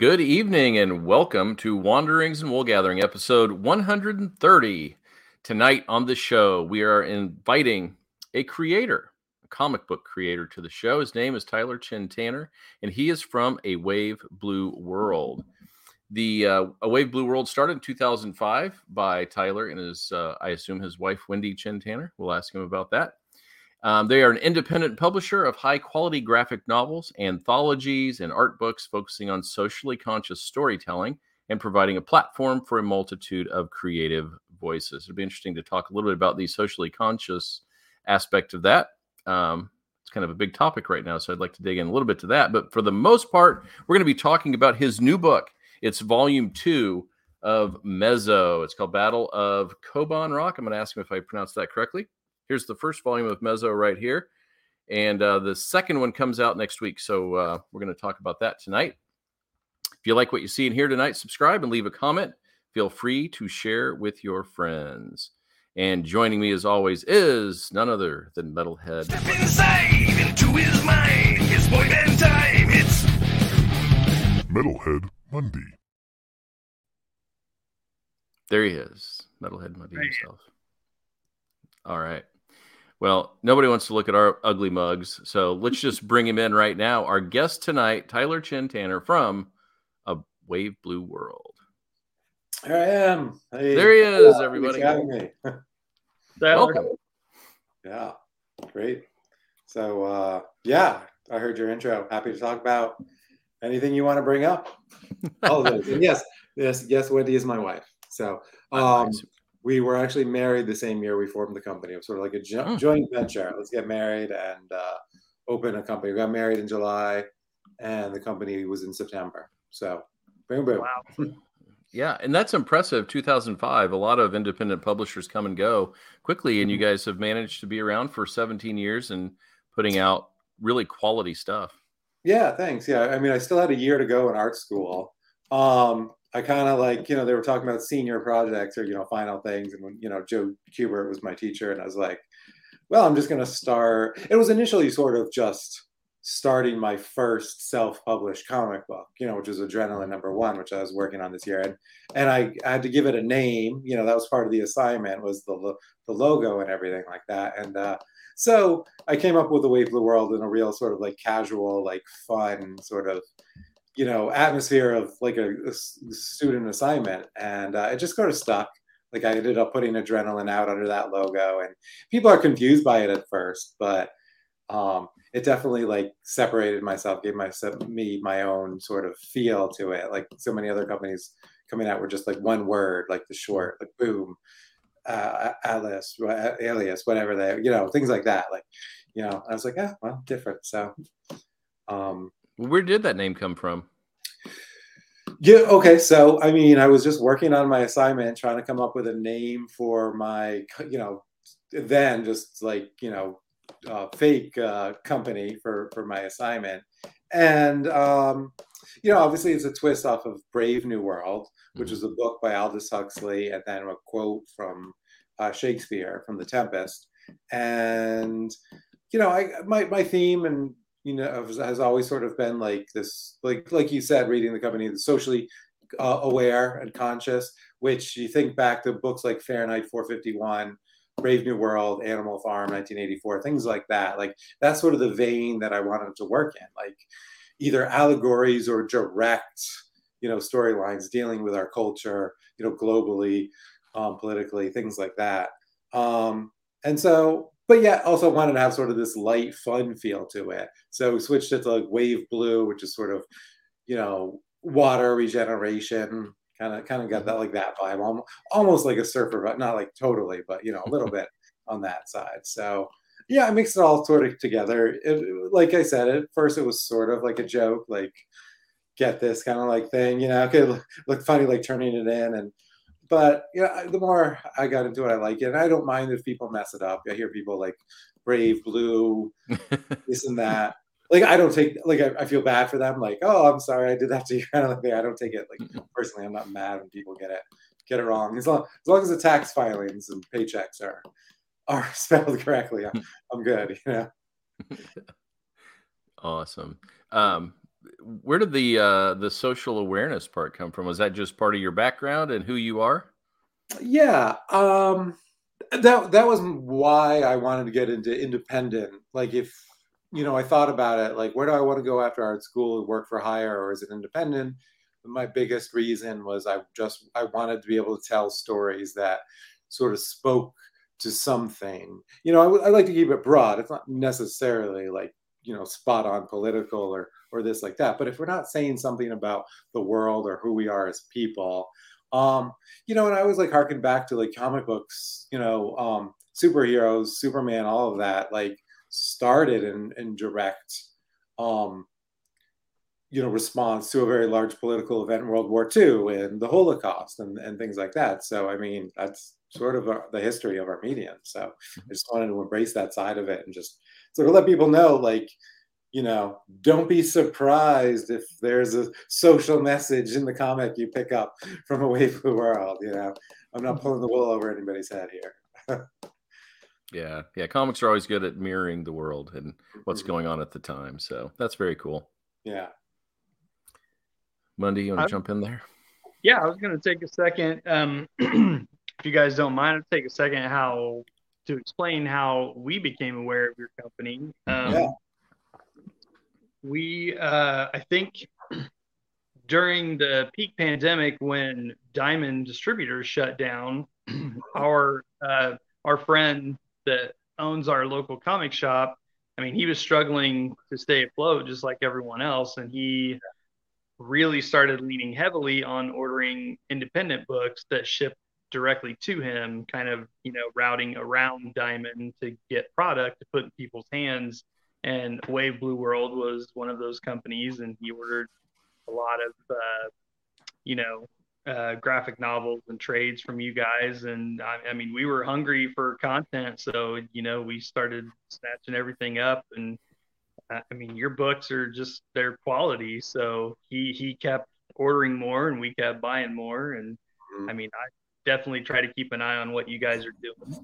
Good evening and welcome to Wanderings and Wool Gathering, episode 130. Tonight on the show, we are inviting a creator, a comic book creator to the show. His name is Tyler Chin Tanner, and he is from A Wave Blue World. The uh, A Wave Blue World started in 2005 by Tyler and his, uh, I assume, his wife, Wendy Chin Tanner. We'll ask him about that. Um, they are an independent publisher of high quality graphic novels, anthologies, and art books focusing on socially conscious storytelling and providing a platform for a multitude of creative voices. It'd be interesting to talk a little bit about the socially conscious aspect of that. Um, it's kind of a big topic right now, so I'd like to dig in a little bit to that. But for the most part, we're going to be talking about his new book. It's volume two of Mezo. It's called Battle of Koban Rock. I'm going to ask him if I pronounced that correctly. Here's the first volume of Mezo right here. And uh, the second one comes out next week. So uh, we're going to talk about that tonight. If you like what you see in here tonight, subscribe and leave a comment. Feel free to share with your friends. And joining me as always is none other than Metalhead. Step inside into his mind. It's boy band time. It's Metalhead Monday. There he is, Metalhead Monday himself. All right. Well, nobody wants to look at our ugly mugs, so let's just bring him in right now. Our guest tonight, Tyler Chin Tanner from A Wave Blue World. Here I am. Hey. There he is, Yeah, everybody. thanks for having me. Welcome. Yeah, great. So, uh, yeah, I heard your intro. Happy to talk about anything you want to bring up. All of those. And yes, yes, yes. Wendy is my wife. So, um, Nice. We were actually married the same year we formed the company. It was sort of like a jo- Oh. joint venture. Let's get married and uh, open a company. We got married in July, and the company was in September. So, boom, boom. Wow. Yeah, and that's impressive. 2005, a lot of independent publishers come and go quickly, and you Mm-hmm. guys have managed to be around for 17 years and putting out really quality stuff. Yeah, thanks. Yeah, I mean, I still had a year to go in art school. Um, I kind of like, you know, they were talking about senior projects or, you know, final things. And when, you know, Joe Kubert was my teacher, and I was like, well, I'm just going to start. It was initially sort of just starting my first self-published comic book, you know, which was Adrenaline Number One, which I was working on this year, and and I, I had to give it a name. You know, that was part of the assignment was the lo- the logo and everything like that. And uh, so I came up with the Wave of the World in a real sort of like casual, like fun sort of, you know, atmosphere of like a student assignment, and uh, it just sort of stuck. Like I ended up putting adrenaline out under that logo, and people are confused by it at first, but um, it definitely like separated myself, gave myself me my own sort of feel to it. Like so many other companies coming out were just like one word, like the short, like boom, uh, Alice, alias, whatever they, you know, things like that. Like, you know, I was like, ah, well, different. So, um, Where did that name come from? yeah, okay. So, I mean, I was just working on my assignment, trying to come up with a name for my, you know, then just like, you know, uh, fake uh, company for for my assignment, and um, you know, obviously, it's a twist off of Brave New World, which is a book by Aldous Huxley, and then a quote from uh, Shakespeare from The Tempest, and you know, I my my theme and you know has, always sort of been like this, like like you said, reading the company, the socially uh, aware and conscious. Which you think back to books like Fahrenheit 451. Brave New World, Animal Farm, 1984, things like that. Like that's sort of the vein that I wanted to work in, like either allegories or direct, you know, storylines dealing with our culture, you know, globally, um, politically, things like that. Um, and so, but yeah, also wanted to have sort of this light, fun feel to it. So we switched it to like Wave Blue, which is sort of, you know, water regeneration. Kind of, kind of got mm-hmm. that like that vibe, almost, almost like a surfer, but not like totally, but you know, a little bit on that side. So yeah, I mixed it all sort of together. It, like I said, at first it was sort of like a joke, like get this kind of like thing, you know, okay, look, look funny, like turning it in. And, but yeah, I- the more I got into it, I like it. And I don't mind if people mess it up. I hear people like brave blue, this and that. Like I don't take like I, I feel bad for them. Like oh, I'm sorry I did that to you. Kind of like. I don't take it like personally. I'm not mad when people get it get it wrong. As long as, long as the tax filings and paychecks are are spelled correctly, I'm, I'm good. You know. Awesome. Um, where did the uh, the social awareness part come from? Was that just part of your background and who you are? Yeah, um, that that was why I wanted to get into independent. Like, if you know, I thought about it, like, where do I want to go after art school? Work for hire, or is it independent? My biggest reason was I just I wanted to be able to tell stories that sort of spoke to something. You know, I, I like to keep it broad. It's not necessarily like you know spot on political or or this like that. But if we're not saying something about the world or who we are as people um you know and i always like harken back to like comic books you know um superheroes superman all of that like started in in direct um you know response to a very large political event in world war ii and the holocaust and, and things like that. So i mean that's sort of a, the history of our medium. So i just wanted to embrace that side of it and just sort of let people know like you know don't be surprised if there's a social message in the comic you pick up from A Wave Blue World you know i'm not pulling the wool over anybody's head here yeah yeah comics are always good at mirroring the world and what's mm-hmm. going on at the time so that's very cool yeah Monday, you want to jump in there yeah i was going to take a second um if you guys don't mind i'll take a second how to explain how we became aware of your company. Um, yeah. We, uh, I think, during the peak pandemic when Diamond Distributors shut down, our uh, our friend that owns our local comic shop, I mean, he was struggling to stay afloat just like everyone else, and he really started leaning heavily on ordering independent books that ship directly to him, kind of, you know, routing around Diamond to get product to put in people's hands. And Wave Blue World was one of those companies, and he ordered a lot of, uh, you know, uh, graphic novels and trades from you guys. And I, I, mean, we were hungry for content, so you know, we started snatching everything up. And uh, I mean, your books are just their quality. So he he kept ordering more, and we kept buying more. And mm-hmm. I mean, I definitely try to keep an eye on what you guys are doing.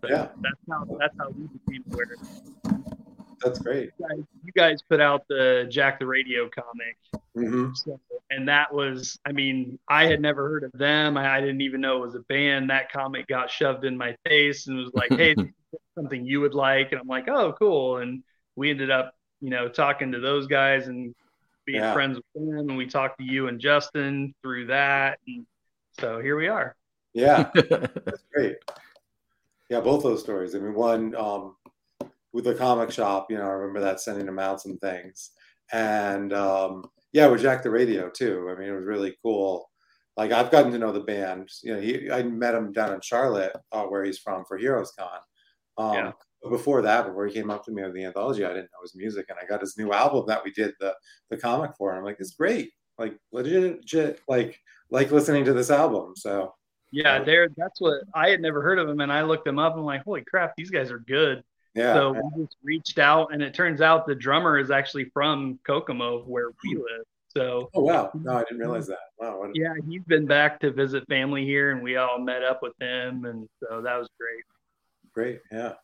But yeah, that's how that's how we became aware. That's great. You guys, you guys, put out the Jack the Radio comic, mm-hmm. so, and that was, I mean, I had never heard of them. I, I, didn't even know it was a band. That comic got shoved in my face and was like, "Hey, something you would like," and I'm like, "Oh, cool." And we ended up, you know, talking to those guys and being yeah. friends with them, and we talked to you and Justin through that, and so here we are. Yeah, that's great. Yeah, both those stories. I mean, one um, with the comic shop, you know, I remember that sending them out some things, and um, yeah, with Jack the Radio too. I mean, it was really cool. Like I've gotten to know the band. You know, he I met him down in Charlotte, uh, where he's from, for Heroes Con. Um, yeah. But before that, before he came up to me with the anthology, I didn't know his music, and I got his new album that we did the the comic for, and I'm like, it's great, like legit, legit like like listening to this album. So yeah, there that's what I had never heard of them, and I looked them up. and I'm like, holy crap, these guys are good. Yeah. So yeah. we just reached out, and it turns out the drummer is actually from Kokomo, where we hmm. live. So oh wow, no, I didn't realize that. Wow. What... Yeah, he's been back to visit family here, and we all met up with him, and so that was great. Great, yeah.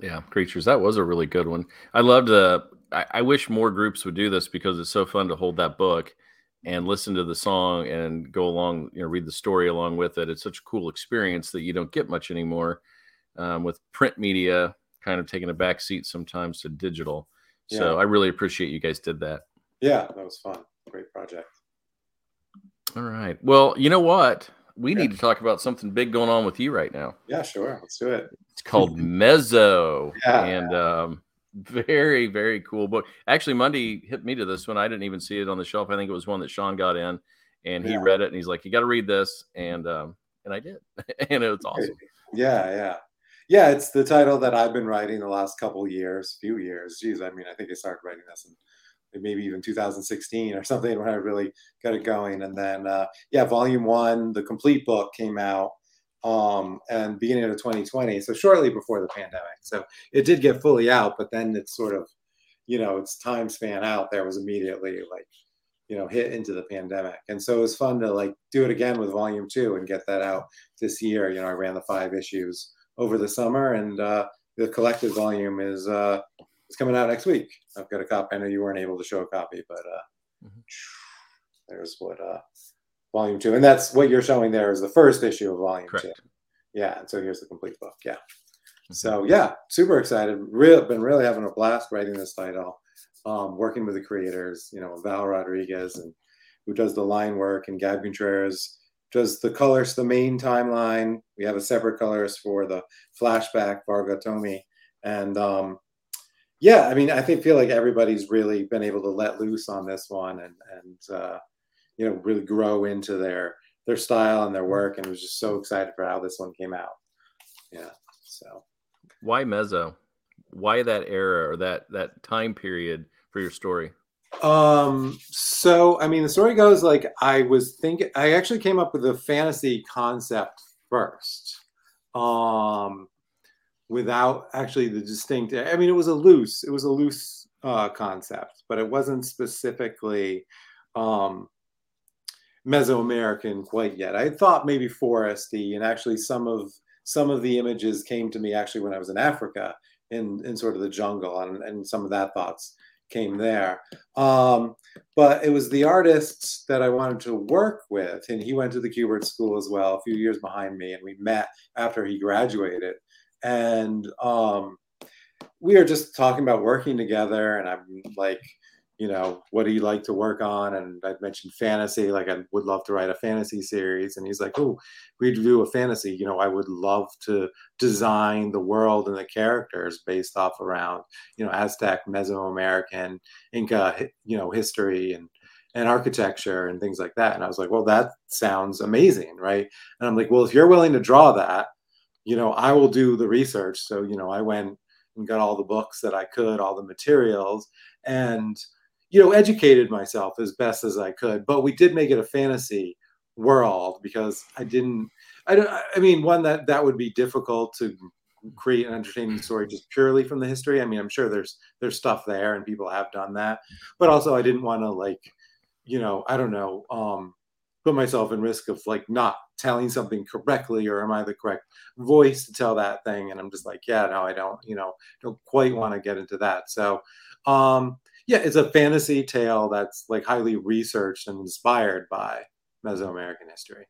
Yeah, creatures. That was a really good one. I loved the. I, I wish more groups would do this because it's so fun to hold that book and listen to the song and go along, you know, read the story along with it. It's such a cool experience that you don't get much anymore um, with print media kind of taking a back seat sometimes to digital. Yeah. So I really appreciate you guys did that. Yeah, that was fun. Great project. All right. Well, you know what? We yeah. need to talk about something big going on with you right now. Yeah, sure. Let's do it. It's called Mezo. yeah. And um, very, very cool book. Actually, Monday hit me to this one. I didn't even see it on the shelf. I think it was one that Sean got in and he yeah. read it and he's like, You got to read this. And um, and I did. and it was awesome. Yeah, yeah. Yeah, it's the title that I've been writing the last couple years, few years. Geez, I mean, I think I started writing this in maybe even 2016 or something when I really got it going. And then, uh, yeah, volume one, the complete book came out um, and beginning of 2020, so shortly before the pandemic. So it did get fully out, but then it's sort of, you know, its time span out there was immediately like, you know, hit into the pandemic. And so it was fun to like do it again with volume two and get that out this year. You know, I ran the five issues over the summer and uh, the collected volume is uh, it's coming out next week. I've got a copy. I know you weren't able to show a copy, but uh, Mhm. there's what uh, volume two, and that's what you're showing there is the first issue of volume two. Yeah, and so here's the complete book. Yeah. Mm-hmm. So yeah, super excited. Real been really having a blast writing this title, um, working with the creators. You know, Val Rodriguez and who does the line work, and Gab Contreras does the colors, the main timeline. We have a separate colorist for the flashback, Varga Tomi, and um, yeah, I mean, I think feel like everybody's really been able to let loose on this one, and and uh, you know, really grow into their their style and their work, and was just so excited for how this one came out. Yeah, so. Why mezo? Why that era or that that time period for your story? Um, so I mean, the story goes like I was thinking. I actually came up with the fantasy concept first, um, without actually the distinct. I mean, it was a loose. It was a loose uh, concept, but it wasn't specifically um, Mesoamerican quite yet. I thought maybe foresty, and actually some of some of the images came to me actually when I was in Africa in in sort of the jungle, and and some of that thoughts came there. Um, but it was the artists that I wanted to work with, and he went to the Kubert School as well, a few years behind me, and we met after he graduated, and um, we are just talking about working together, and I'm like, you know, what do you like to work on? And I mentioned fantasy, like I would love to write a fantasy series, and he's like, oh, we do a fantasy, you know, I would love to design the world and the characters based off around you know Aztec, Mesoamerican, Inca, you know, history and and architecture and things like that. And I was like, well, that sounds amazing, right? And I'm like, well, if you're willing to draw that, you know, I will do the research. So you know, I went and got all the books that I could, all the materials, and you know, educated myself as best as I could. But we did make it a fantasy world because I didn't. I don't. I mean, one that that would be difficult to create an entertaining story just purely from the history. I mean, I'm sure there's there's stuff there and people have done that, but also I didn't want to like, you know, I don't know, um, put myself in risk of like not telling something correctly or am I the correct voice to tell that thing? And I'm just like, yeah, no, I don't, you know, don't quite want to get into that. So, um, yeah, it's a fantasy tale that's like highly researched and inspired by Mesoamerican history.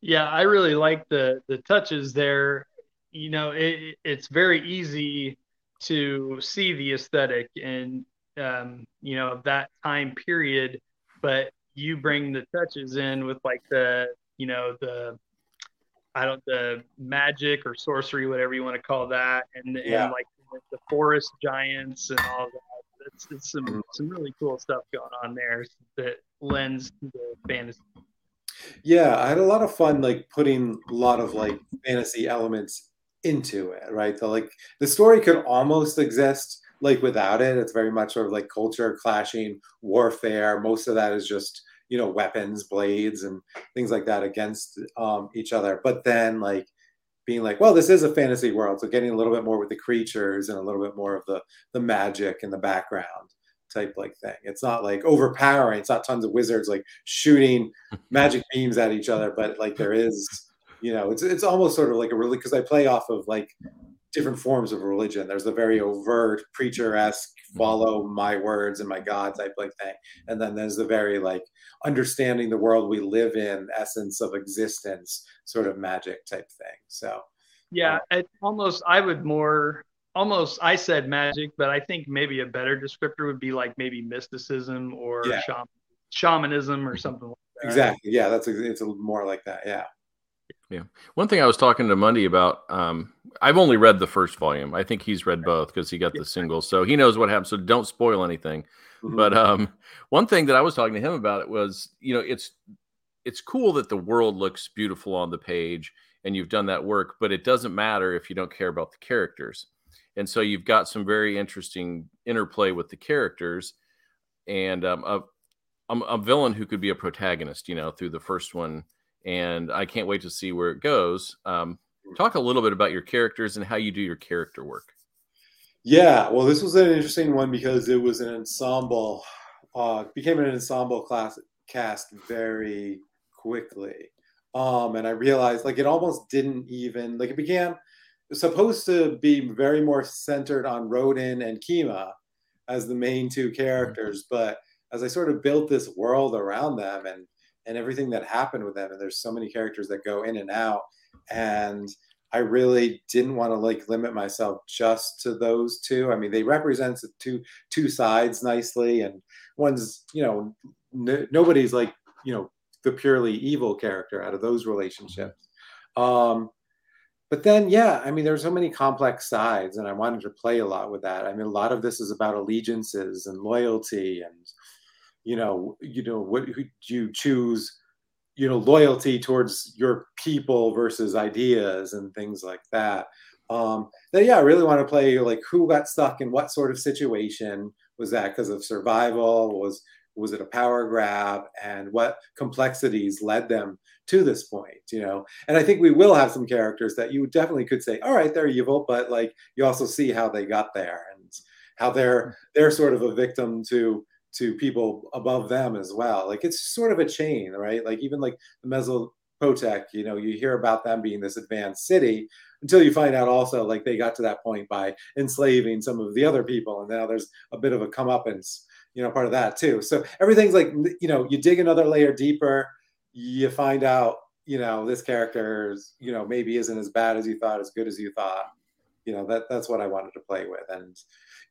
Yeah, I really like the the touches there. You know, it, it's very easy to see the aesthetic and um, you know of that time period, but you bring the touches in with like the you know the I don't the magic or sorcery, whatever you want to call that, and Yeah. and like the forest giants and all that. It's, it's some Mhm. some really cool stuff going on there that lends to the fantasy. Yeah, I had a lot of fun like putting a lot of like fantasy elements into it, right? The like the story could almost exist like without it. It's very much sort of like culture clashing, warfare. Most of that is just, you know, weapons, blades and things like that against um each other. But then like being like, well, this is a fantasy world, so getting a little bit more with the creatures and a little bit more of the the magic in the background type like thing. It's not like overpowering. It's not tons of wizards like shooting magic beams at each other, but like there is, you know, it's it's almost sort of like a really because I play off of like different forms of religion. There's the very overt preacher esque mm-hmm. follow my words and my God type like thing, and then there's the very like understanding the world we live in, essence of existence, sort of magic type thing. So Yeah, um, it almost I would more almost I said magic, but I think maybe a better descriptor would be like maybe mysticism or Yeah. shaman, shamanism or mm-hmm. something like that. exactly, yeah, that's it's a little more like that. Yeah, One thing I was talking to Monday about, um, I've only read the first volume. I think he's read both because he got the singles, so he knows what happened. So don't spoil anything. Mhm. But um, one thing that I was talking to him about it was, you know, it's it's cool that the world looks beautiful on the page and you've done that work, but it doesn't matter if you don't care about the characters. And so you've got some very interesting interplay with the characters, and um, a, a villain who could be a protagonist, you know, through the first one. And I can't wait to see where it goes. Um, talk a little bit about your characters and how you do your character work. Yeah, well, this was an interesting one because it was an ensemble, uh, became an ensemble class cast very quickly. Um, and I realized like it almost didn't even like it began supposed to be very more centered on Rodin and Kima as the main two characters, but as I sort of built this world around them and and everything that happened with them, and there's so many characters that go in and out, and I really didn't want to like limit myself just to those two. I mean, they represent the two two sides nicely, and one's you know n- nobody's like you know the purely evil character out of those relationships. Um, but then, yeah, I mean, there's so many complex sides, and I wanted to play a lot with that. I mean, a lot of this is about allegiances and loyalty, and you know, you know, what do you choose? you know loyalty towards your people versus ideas and things like that. Um then yeah i really want to play like who got stuck in what sort of situation was that? Because of survival was was it a power grab and what complexities led them to this point you know? And i think we will have some characters that you definitely could say all right they're evil but like you also see how they got there and how they're they're sort of a victim to to people above them as well. Like it's sort of a chain, right? Like even like the Mesopotec, you know, you hear about them being this advanced city until you find out also like they got to that point by enslaving some of the other people, and now there's a bit of a comeuppance, you know, part of that too. So everything's like you know, you dig another layer deeper, you find out, you know, this character is, you know, maybe isn't as bad as you thought, as good as you thought. You know, that that's what I wanted to play with, and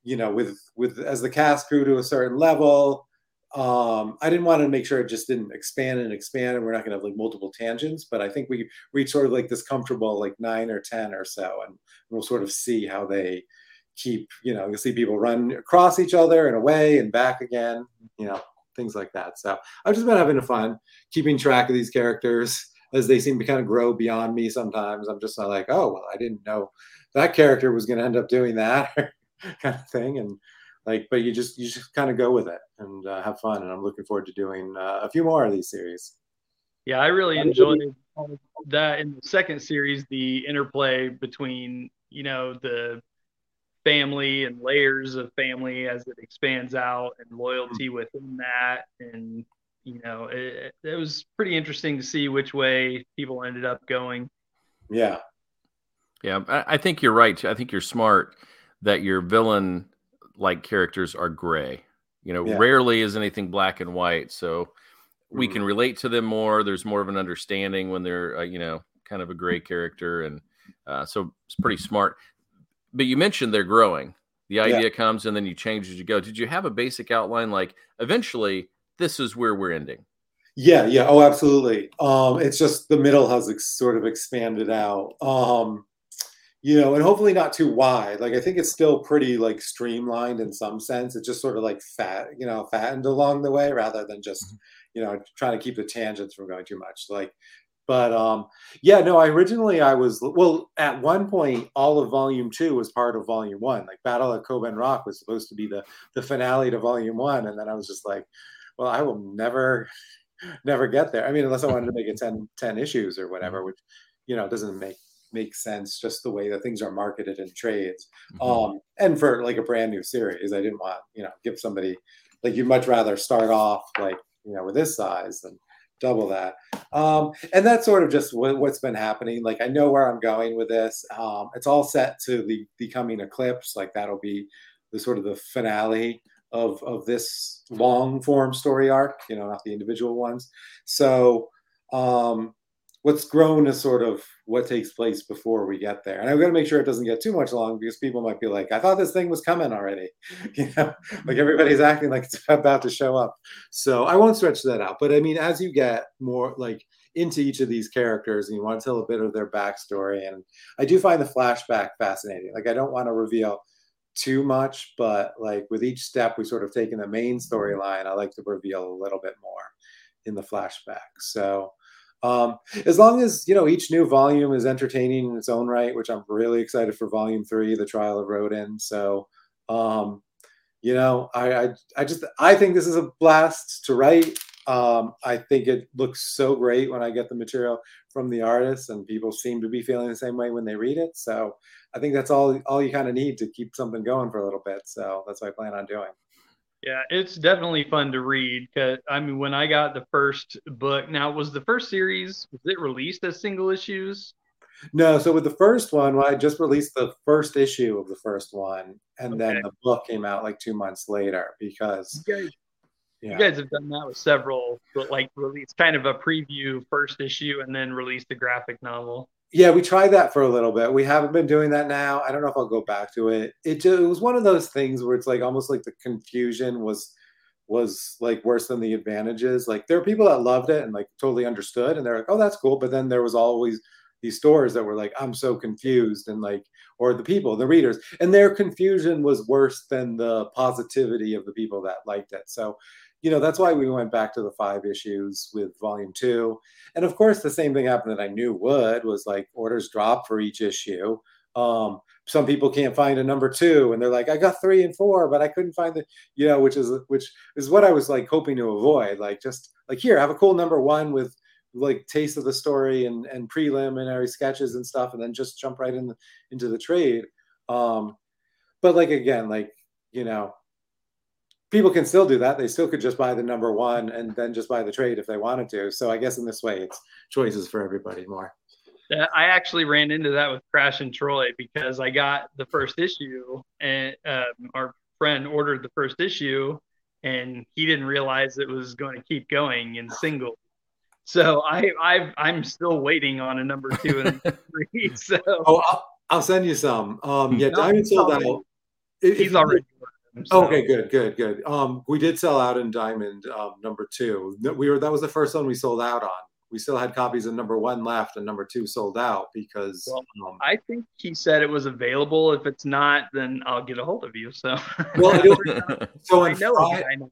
you know, with with as the cast grew to a certain level, um, I didn't want to make sure it just didn't expand and expand, and we're not going to have like multiple tangents. But I think we reach sort of like this comfortable like nine or ten or so, and we'll sort of see how they keep. You know, you'll see people run across each other and away and back again. You know, things like that. So I've just been having fun keeping track of these characters as they seem to kind of grow beyond me. Sometimes I'm just not like, oh well, I didn't know that character was going to end up doing that. kind of thing. And like, but you just you just kind of go with it and uh, have fun. And I'm looking forward to doing uh, a few more of these series. Yeah, I really enjoyed that in the second series, the interplay between you know the family and layers of family as it expands out and loyalty mm-hmm. within that and you know it, it was pretty interesting to see which way people ended up going yeah yeah i, I think you're right i think you're smart that your villain like characters are gray. You know, yeah. rarely is anything black and white. So we mm-hmm. can relate to them more. There's more of an understanding when they're, uh, you know, kind of a gray character. And uh, so it's pretty smart. But you mentioned they're growing. The idea yeah. comes and then you change as you go. Did you have a basic outline like eventually this is where we're ending? Yeah, yeah. Oh, absolutely. Um, it's just the middle has ex- sort of expanded out. Um, you know, and hopefully not too wide. Like I think it's still pretty like streamlined in some sense. It's just sort of like fat, you know, fattened along the way rather than just, mm-hmm. you know, trying to keep the tangents from going too much. Like, but um, yeah, no, I originally I was well at one point all of volume two was part of volume one. Like Battle at Koban Rock was supposed to be the the finale to volume one, and then I was just like, well, I will never never get there. I mean, unless I wanted to make it 10, 10 issues or whatever, mm-hmm. which you know doesn't make makes sense just the way that things are marketed in trades. Mm-hmm. Um, and for like a brand new series, I didn't want, you know, give somebody like you'd much rather start off like, you know, with this size than double that. Um, and that's sort of just what, has been happening. Like I know where I'm going with this. Um, it's all set to the, the coming eclipse. Like that'll be the sort of the finale of, of this long form story arc, you know, not the individual ones. So, um, what's grown is sort of what takes place before we get there. And I've got to make sure it doesn't get too much long because people might be like, I thought this thing was coming already. you know, like everybody's acting like it's about to show up. So I won't stretch that out. But I mean, as you get more like into each of these characters and you want to tell a bit of their backstory, and I do find the flashback fascinating. Like I don't want to reveal too much, but like with each step we sort of take in the main storyline, I like to reveal a little bit more in the flashback. So um, as long as you know each new volume is entertaining in its own right, which I'm really excited for volume three, the trial of Rodin. So, um, you know, I, I, I just I think this is a blast to write. Um, I think it looks so great when I get the material from the artists, and people seem to be feeling the same way when they read it. So, I think that's all all you kind of need to keep something going for a little bit. So that's what I plan on doing. Yeah, it's definitely fun to read. Cause I mean, when I got the first book, now was the first series was it released as single issues? No, so with the first one, well, I just released the first issue of the first one, and then the book came out like two months later because You guys, yeah, you guys have done that with several, but like release kind of a preview first issue and then release the graphic novel. Yeah, we tried that for a little bit. We haven't been doing that now. I don't know if I'll go back to it. It just, it was one of those things where it's like almost like the confusion was was like worse than the advantages. Like there are people that loved it and like totally understood, and they're like, "Oh, that's cool," but then there was always these stores that were like, "I'm so confused," and like, or the people, the readers, and their confusion was worse than the positivity of the people that liked it. So, you know, that's why we went back to the five issues with volume two. And of course, the same thing happened that I knew would was like orders dropped for each issue. Um, some people can't find a number two, and they're like, "I got three and four, but I couldn't find the," you know, which is which is what I was like hoping to avoid. Like, just like here, have a cool number one with like taste of the story and and preliminary sketches and stuff, and then just jump right in the, into the trade. Um, but like again, like you know, people can still do that. They still could just buy the number one and then just buy the trade if they wanted to. So I guess in this way, it's choices for everybody more. I actually ran into that with Crash and Troy because I got the first issue and um, our friend ordered the first issue and he didn't realize it was going to keep going in single. So I I've, I'm still waiting on a number two and three. So Oh, I'll, I'll send you some. Um, yeah, No, Diamond sold no, out. If- if he's already. So- Okay, good, good, good. Um, we did sell out in Diamond um, number two. That- We were that was the first one we sold out on. We still had copies of number one left, and number two sold out because Well, um, I think he said it was available. If it's not, then I'll get a hold of you. So well, so I on, know. Fri- I know.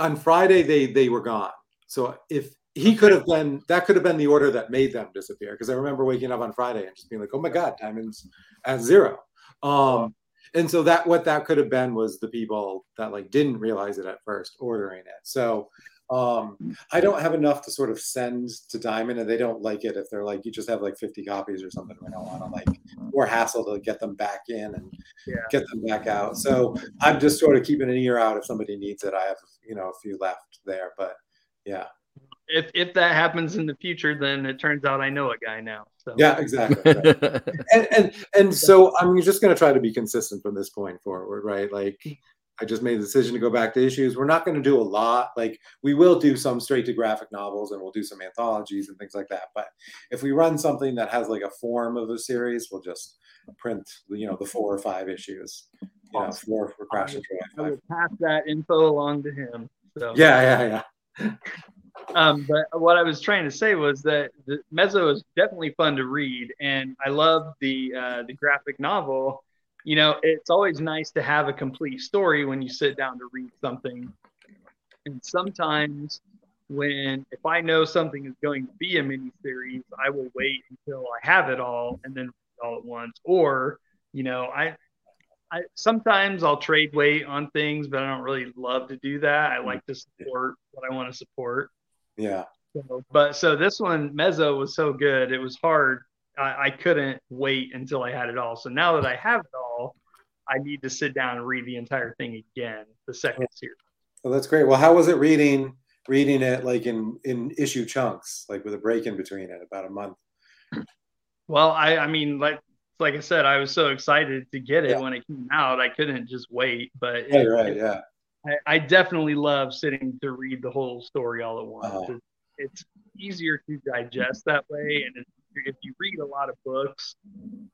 on Friday they they were gone. So if he could have been that could have been the order that made them disappear because I remember waking up on Friday and just being like, oh my god, diamonds at zero. Um, and so that what that could have been was the people that like didn't realize it at first ordering it. So um, I don't have enough to sort of send to Diamond, and they don't like it if they're like you just have like 50 copies or something. We don't want to like more hassle to get them back in and Yeah. get them back out. So I'm just sort of keeping an ear out if somebody needs it. I have you know a few left there, but yeah, If if that happens in the future, then it turns out I know a guy now. So yeah, exactly. right. and and and so I'm just going to try to be consistent from this point forward, right? Like I just made the decision to go back to issues. We're not going to do a lot. Like we will do some straight to graphic novels and we'll do some anthologies and things like that. But if we run something that has like a form of a series, we'll just print you know the four or five issues. You know, Awesome. four for Crash and I will pass that info along to him. So Yeah, yeah, yeah. Um, but what I was trying to say was that the Mezo is definitely fun to read, and I love the uh, the graphic novel. You know, it's always nice to have a complete story when you sit down to read something. And sometimes, when if I know something is going to be a mini series, I will wait until I have it all and then all at once. Or, you know, I I sometimes I'll trade weight on things, but I don't really love to do that. I like to support what I want to support. Yeah. So, but so this one, Mezo was so good. It was hard. I, I couldn't wait until I had it all. So now that I have it all, I need to sit down and read the entire thing again, the second series. Well, that's great. Well, how was it reading reading it like in in issue chunks, like with a break in between it, about a month? Well, I, I mean, like, like I said, I was so excited to get it Yeah. when it came out. I couldn't just wait. But Right, it- right, yeah. I, I definitely love sitting to read the whole story all at once. Uh-huh. It's, it's easier to digest that way, and if you read a lot of books,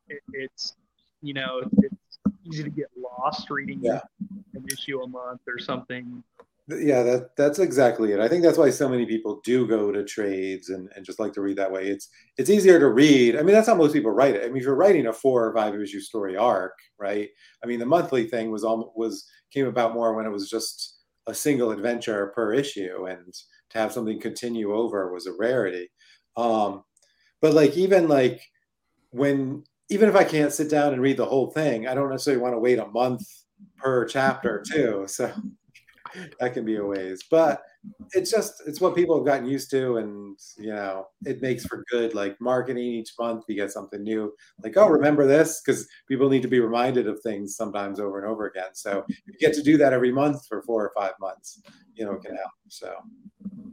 it, it's you know it's easy to get lost reading Yeah. an issue a month or something. Yeah, that that's exactly it. I think that's why so many people do go to trades and, and just like to read that way. It's it's easier to read. I mean, that's how most people write it. I mean, if you're writing a four or five issue story arc, right? I mean, the monthly thing was all was came about more when it was just a single adventure per issue, and to have something continue over was a rarity. Um, but like even like when even if I can't sit down and read the whole thing, I don't necessarily want to wait a month per chapter too. So that can be a ways but it's just it's what people have gotten used to and you know it makes for good like marketing each month you get something new like oh remember this because people need to be reminded of things sometimes over and over again so if you get to do that every month for four or five months you know it can help so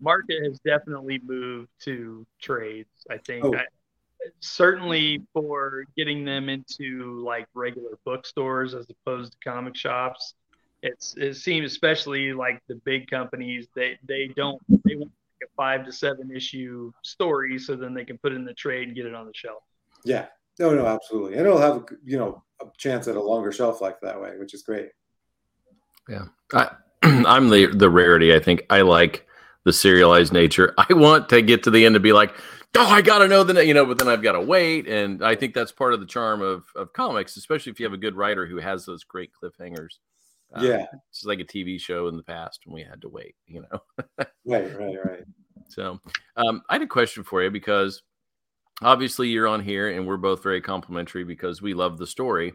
Market has definitely moved to trades. I think Oh. I, certainly for getting them into like regular bookstores as opposed to comic shops. It's it seems especially like the big companies they they don't they want like a five to seven issue story so then they can put it in the trade and get it on the shelf. Yeah. No, no, absolutely. And it'll have you know a chance at a longer shelf life that way, which is great. Yeah, I, I'm the the rarity. I think I like the serialized nature. I want to get to the end and be like, oh, I gotta know the you know, but then I've got to wait, and I think that's part of the charm of of comics, especially if you have a good writer who has those great cliffhangers. Um, Yeah. it's like a TV show in the past when we had to wait, you know. Right, right, right. So, um, I had a question for you because obviously you're on here and we're both very complimentary because we love the story.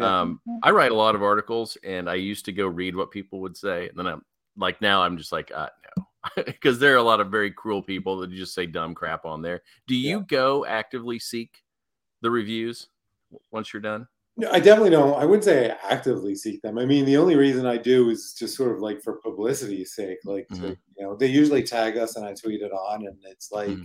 Um, I write a lot of articles and I used to go read what people would say. And then I'm like, now I'm just like, uh, no, because there are a lot of very cruel people that just say dumb crap on there. Do you go actively seek the reviews once you're done? I definitely don't. I wouldn't say I actively seek them. I mean, the only reason I do is just sort of like for publicity's sake. Like, to- Mhm. you know, they usually tag us and I tweet it on, and it's like Mhm.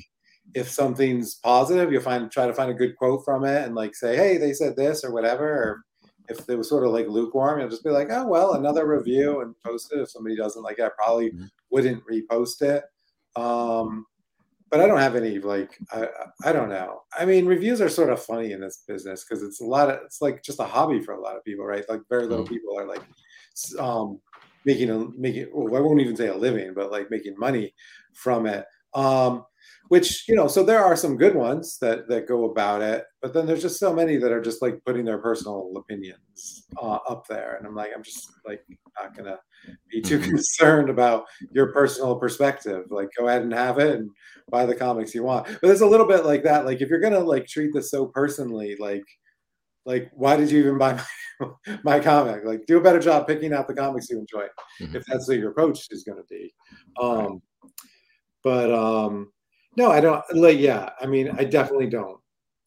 if something's positive, you'll find try to find a good quote from it and like say, hey, they said this or whatever. Or if it was sort of like lukewarm, you'll just be like, oh well, another review and post it. If somebody doesn't like it, I probably Mhm. wouldn't repost it. Um, but I don't have any like I I don't know. I mean, reviews are sort of funny in this business because it's a lot of it's like just a hobby for a lot of people, right? Like very little people are like um making a making well, I won't even say a living, but like making money from it. Um which you know, so there are some good ones that that go about it, but then there's just so many that are just like putting their personal opinions uh, up there, and I'm like, I'm just like not gonna be too Mhm. concerned about your personal perspective. Like, go ahead and have it and buy the comics you want. But it's a little bit like that. Like, if you're gonna like treat this so personally, like, like why did you even buy my, my comic? Like, do a better job picking out the comics you enjoy, Mhm. if that's what your approach is gonna be. Um, but um, no, I don't. Like, yeah, I mean, I definitely don't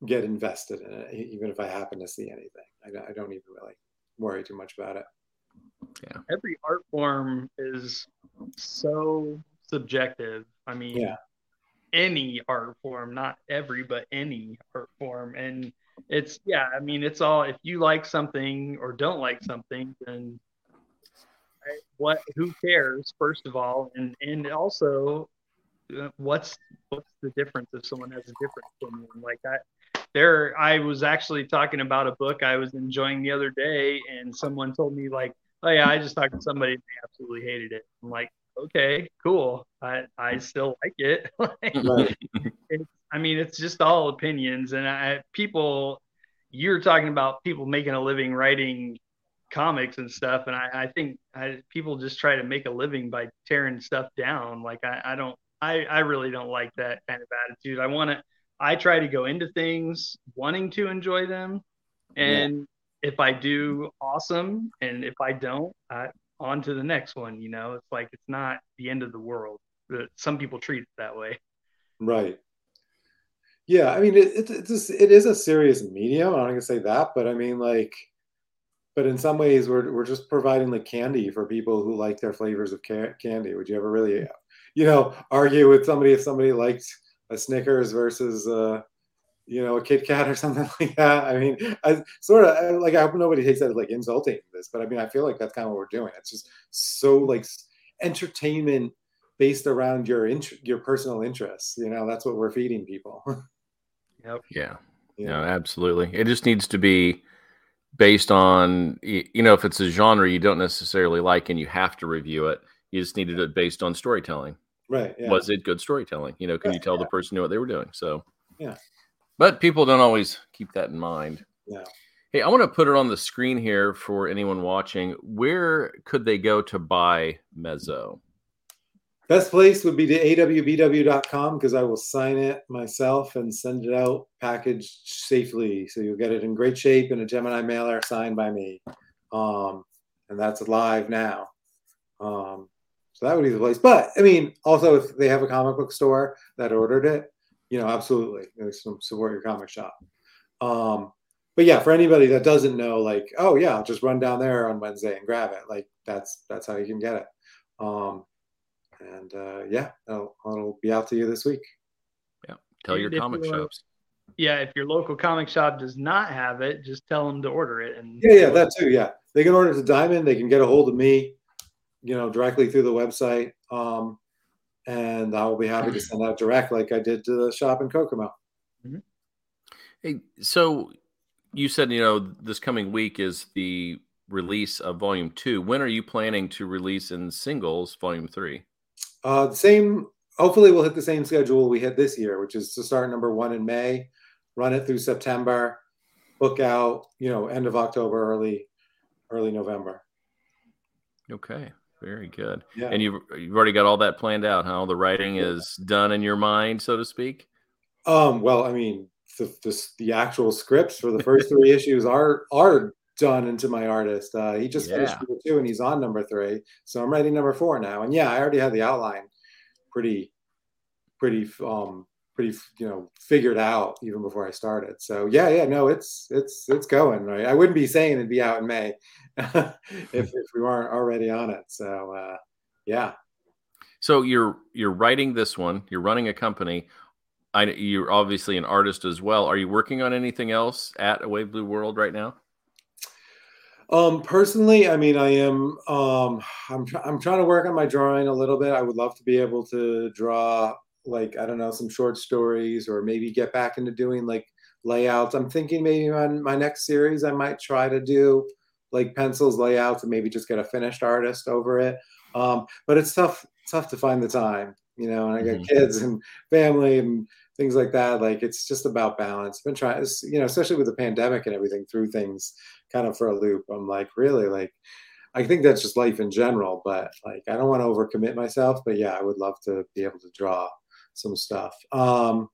get invested in it, even if I happen to see anything. I don't, I don't even really worry too much about it. Yeah. Every art form is so subjective. I mean, Yeah. any art form, not every, but any art form. And it's, yeah, I mean, it's all, if you like something or don't like something, then what, who cares, first of all? And, and also, Uh, what's, what's the difference if someone has a different opinion? Like I, there, I was actually talking about a book I was enjoying the other day, and someone told me like, "Oh yeah, I just talked to somebody and they absolutely hated it." I'm like, "Okay, cool. I I still like it." Like, it's, I mean, it's just all opinions, and I people. You're talking about people making a living writing comics and stuff, and I, I think I, people just try to make a living by tearing stuff down. Like I, I don't, I, I really don't like that kind of attitude. I want to, I try to go into things wanting to enjoy them, and if I do, awesome, and if I don't, I, on to the next one. You know, it's like it's not the end of the world. But some people treat it that way. Right. Yeah, I mean, it, it, it's just, it is a serious medium. I'm not gonna say that, but I mean, like, but in some ways, we're we're just providing like candy for people who like their flavors of ca- candy. Would you ever really, you know, argue with somebody if somebody liked a Snickers versus, uh, you know, a Kit Kat or something like that? I mean, I sort of like I hope nobody takes that as like insulting this, but I mean, I feel like that's kind of what we're doing. It's just so like entertainment based around your int- your personal interests. You know, that's what we're feeding people. Yep. Yeah. you No, absolutely. It just needs to be based on you know if it's a genre you don't necessarily like and you have to review it. You just need needed it based on storytelling. Right. Yeah. Was it good storytelling? You know, can Yeah, you tell the person knew what they were doing? So Yeah. But people don't always keep that in mind. Yeah. Hey, I want to put it on the screen here for anyone watching. Where could they go to buy Mezo? Best place would be to awbw.com because I will sign it myself and send it out packaged safely. So you'll get it in great shape in a Gemini mailer signed by me. Um, and that's live now. Um, so that would be the place. But I mean, also if they have a comic book store that ordered it, you know, absolutely you some- support your comic shop. Um, but yeah, for anybody that doesn't know, like, oh yeah, I'll just run down there on Wednesday and grab it. Like that's that's how you can get it. Um, and uh, yeah, it'll, it'll be out to you this week. Yeah, tell your if comic you are- shops. yeah, if your local comic shop does not have it, just tell them to order it. And Yeah, yeah, that too. Yeah, they can order it to Diamond. They can get a hold of me, you know, directly through the website, um, and I will be happy to send out direct, like I did to the shop in Kokomo. Hey, so you said you know this coming week is the release of Volume Two. When are you planning to release in singles Volume Three? Uh, the same. Hopefully, we'll hit the same schedule we hit this year, which is to start number one in May, run it through September, book out, you know, end of October, early, early November. Okay, very good. Yeah. And you've you've already got all that planned out. How the writing is done in your mind, so to speak. Um, well, I mean, the, the, the actual scripts for the first three issues are are done into my artist. Uh, he just finished number two and he's on number three. So I'm writing number four now. And yeah, I already had the outline pretty, pretty, um, pretty, you know, figured out even before I started. So yeah, yeah, no, it's it's it's going right. I wouldn't be saying it'd be out in May if if we weren't already on it. So uh, yeah. So you're you're writing this one. You're running a company. I, you're obviously an artist as well. Are you working on anything else at A Wave Blue World right now? Um, personally, I mean, I am. Um, I'm. Try- I'm trying to work on my drawing a little bit. I would love to be able to draw, like I don't know, some short stories, or maybe get back into doing like layouts. I'm thinking maybe on my next series, I might try to do like pencils, layouts, and maybe just get a finished artist over it. Um, but it's tough. Tough to find the time, you know. And I got Mhm. kids and family and things like that. Like it's just about balance. I've been trying, you know, especially with the pandemic and everything, through things kind of for a loop. I'm like, really, like, I think that's just life in general. But like, I don't want to overcommit myself. But yeah, I would love to be able to draw some stuff. Um,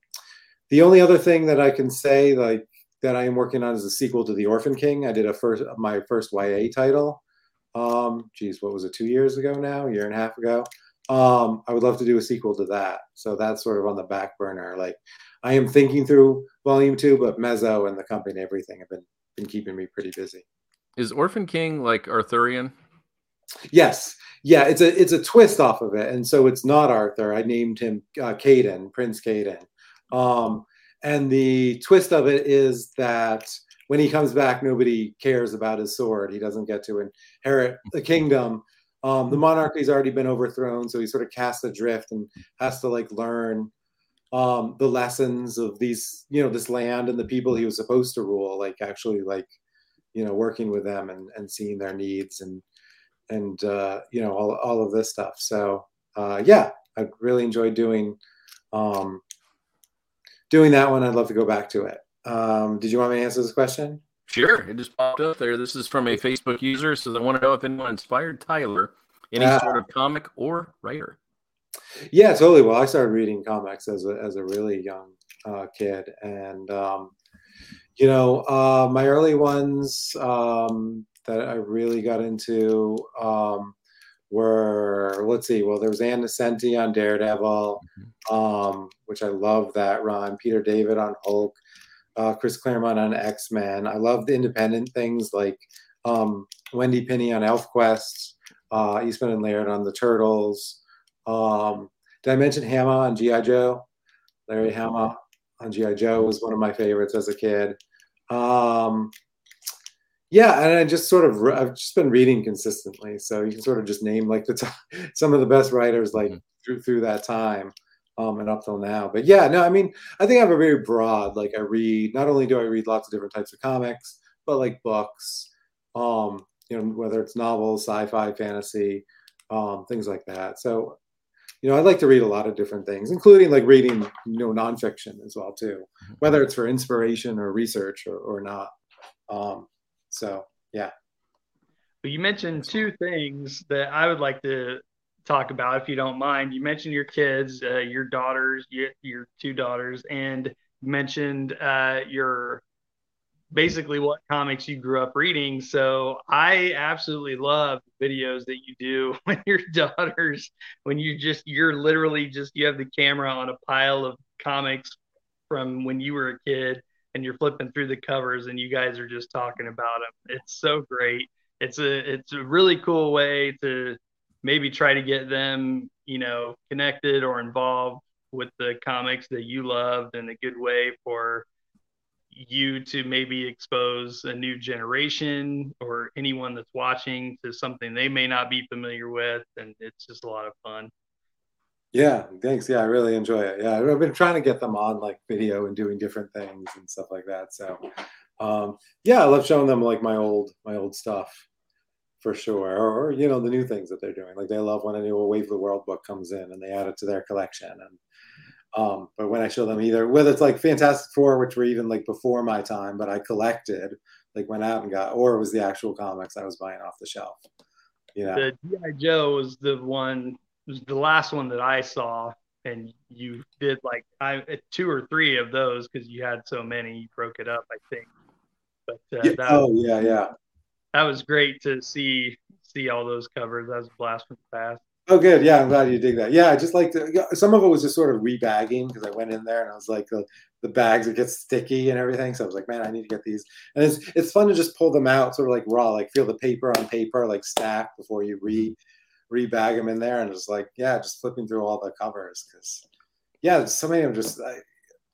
the only other thing that I can say, like, that I am working on is a sequel to The Orphan King. I did a first, my first YA title. Um, geez, what was it? Two years ago now, a year and a half ago. Um, I would love to do a sequel to that. So that's sort of on the back burner. Like, I am thinking through volume two, but Mezo and the company and everything have been been keeping me pretty busy. Is Orphan King like Arthurian? Yes, yeah, it's a it's a twist off of it, and so it's not Arthur. I named him uh, Caden, Prince Caden, um, and the twist of it is that when he comes back, nobody cares about his sword. He doesn't get to inherit the kingdom. Um, the monarchy's already been overthrown, so he sort of casts adrift and has to like learn um, the lessons of these, you know, this land and the people he was supposed to rule. Like actually, like you know, working with them and and seeing their needs and and uh, you know all, all of this stuff. So uh, yeah, I really enjoyed doing um, doing that one. I'd love to go back to it. Um, did you want me to answer this question? Sure, it just popped up there. This is from a Facebook user. Says I want to know if anyone inspired Tyler, any Ah. sort of comic or writer. Yeah, totally. Well, I started reading comics as a as a really young uh, kid, and um, you know, uh, my early ones um, that I really got into um, were let's see. Well, there was Ann Nocenti on Daredevil, um, which I love that run. Peter David on Hulk, uh, Chris Claremont on X Men. I love the independent things like um, Wendy Pini on ElfQuest, uh, Eastman and Laird on the Turtles. Um, did I mention Hama on GI Joe? Larry Hama on GI Joe was one of my favorites as a kid. Um, yeah, and I just sort of I've just been reading consistently, so you can sort of just name like the top, some of the best writers like Mhm. through through that time um, and up till now. But yeah, no, I mean I think I have a very broad like I read. Not only do I read lots of different types of comics, but like books, um, you know, whether it's novels, sci-fi, fantasy, um, things like that. So you know, I like to read a lot of different things, including like reading, you know, nonfiction as well too, whether it's for inspiration or research or, or not. Um, so yeah, But you mentioned two things that I would like to talk about, if you don't mind. You mentioned your kids, uh, your daughters, your, your two daughters, and mentioned uh, your basically what comics you grew up reading. So I absolutely love videos that you do when your daughters, when you just, you're literally just, you have the camera on a pile of comics from when you were a kid and you're flipping through the covers and you guys are just talking about them. It's so great. It's a it's a really cool way to maybe try to get them, you know, connected or involved with the comics that you loved and a good way for you to maybe expose a new generation or anyone that's watching to something they may not be familiar with. And it's just a lot of fun. Yeah, thanks. Yeah, I really enjoy it. Yeah, I've been trying to get them on like video and doing different things and stuff like that. So, um, yeah, I love showing them like my old my old stuff for sure, or, or, you know the new things that they're doing. Like they love when a new Wave Blue World book comes in and they add it to their collection. And um, but when I show them either whether it's like Fantastic Four, which were even like before my time, but I collected, like went out and got, or it was the actual comics I was buying off the shelf. You know, the GI Joe was the one the last one that I saw, and you did like I two or three of those because you had so many. You broke it up, I think. But uh, yeah. that, oh yeah, yeah. That was great to see see all those covers. That was a blast from the past. Oh, good. Yeah, I'm glad you dig that. Yeah, I just like to. Some of it was just sort of rebagging because I went in there and I was like, the, the bags it gets sticky and everything. So I was like, man, I need to get these. And it's it's fun to just pull them out, sort of like raw, like feel the paper on paper, like stack before you re rebag them in there and just like yeah just flipping through all the covers because yeah so many of them just I,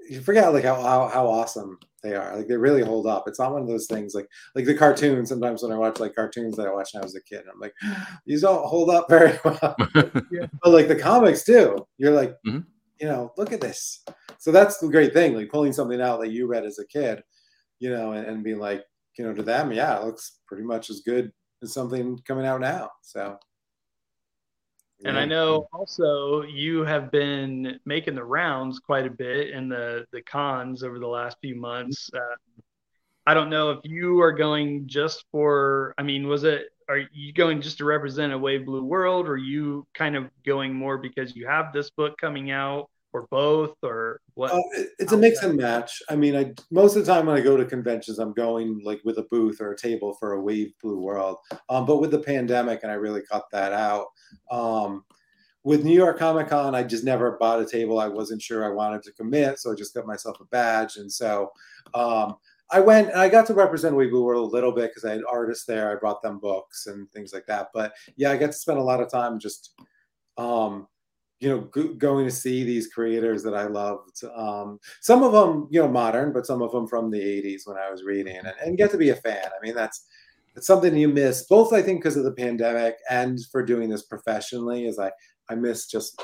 you forget like how, how how awesome they are. Like they really hold up. It's not one of those things like like the cartoons. Sometimes when i watch like cartoons that i watched when i was a kid i'm like these don't hold up very well. But like the comics do. You're like mm-hmm. you know look at this. So that's the great thing like pulling something out that you read as a kid you know and, and being like you know to them yeah it looks pretty much as good as something coming out now. So and I know also you have been making the rounds quite a bit in the the cons over the last few months. Uh, I don't know if you are going just for. I mean, was it? Are you going just to represent a Wave Blue World, or you kind of going more because you have this book coming out, or both, or what? Uh, it's a mix and match. I mean, I most of the time when I go to conventions, I'm going like with a booth or a table for a Wave Blue World. Um, but with the pandemic, and I really cut that out. Um, with New York Comic Con, I just never bought a table. I wasn't sure I wanted to commit, so I just got myself a badge. And so um, I went and I got to represent Wave Blue World a little bit because I had artists there. I brought them books and things like that. But yeah, I got to spend a lot of time just, um, you know, g- going to see these creators that I loved. Um, some of them, you know, modern, but some of them from the 80s when I was reading and, and get to be a fan. I mean, that's it's something you miss both i think because of the pandemic and for doing this professionally is i i miss just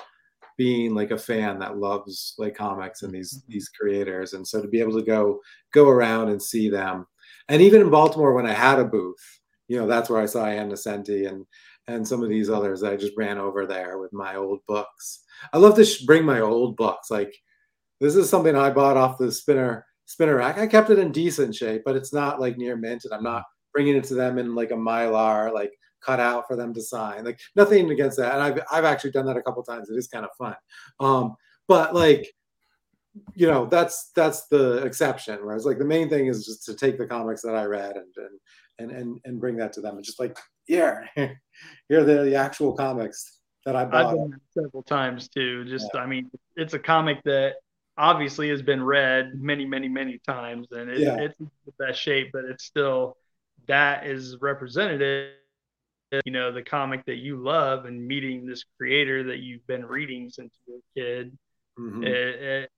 being like a fan that loves like comics and these mm-hmm. these creators and so to be able to go go around and see them and even in baltimore when i had a booth you know that's where i saw Ann Nocenti and and some of these others i just ran over there with my old books i love to sh- bring my old books like this is something i bought off the spinner spinner rack i kept it in decent shape but it's not like near mint and i'm not bringing it to them in like a mylar, like cut out for them to sign. Like nothing against that. And I've I've actually done that a couple times. It is kind of fun. Um, but like, you know, that's that's the exception. Whereas like the main thing is just to take the comics that I read and and and and, and bring that to them. And just like, here, here are the, the actual comics that I bought. I've done several times too. Just yeah. I mean, it's a comic that obviously has been read many, many, many times, and it, yeah. it's the best shape, but it's still that is representative you know the comic that you love and meeting this creator that you've been reading since you were a kid mm-hmm. it, it,